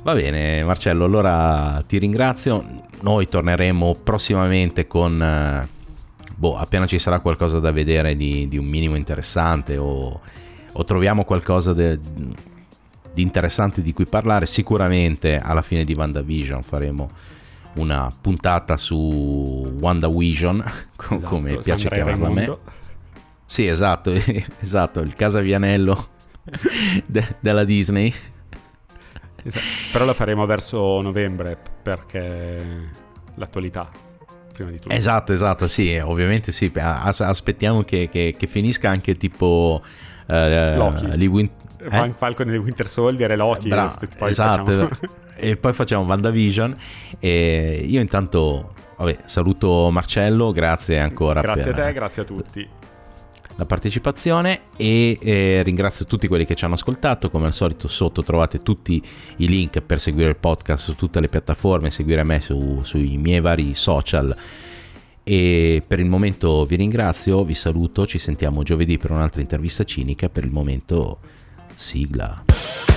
A: Va bene, Marcello, allora ti ringrazio. Noi torneremo prossimamente con... Eh, boh, appena ci sarà qualcosa da vedere di, di un minimo interessante o, o troviamo qualcosa de, di interessante di cui parlare. Sicuramente alla fine di WandaVision faremo una puntata su WandaVision, esatto, come piace chiamarla a me. Sì, esatto, esatto, il casavianello de- della Disney.
B: Esatto. Però lo faremo verso novembre perché l'attualità prima di tutto.
A: Esatto, esatto, sì, ovviamente sì, aspettiamo che, che, che finisca anche tipo...
B: Uh, Loki. Win- eh? Falcon e Winter Soldier e Loki.
A: Bra- poi esatto, facciamo... e poi facciamo WandaVision. E io intanto vabbè, saluto Marcello, grazie ancora.
B: Grazie per... a te, grazie a tutti
A: la partecipazione e eh, ringrazio tutti quelli che ci hanno ascoltato. Come al solito sotto trovate tutti i link per seguire il podcast su tutte le piattaforme, seguire me su, sui miei vari social. E per il momento vi ringrazio, vi saluto, ci sentiamo giovedì per un'altra intervista cinica. Per il momento sigla.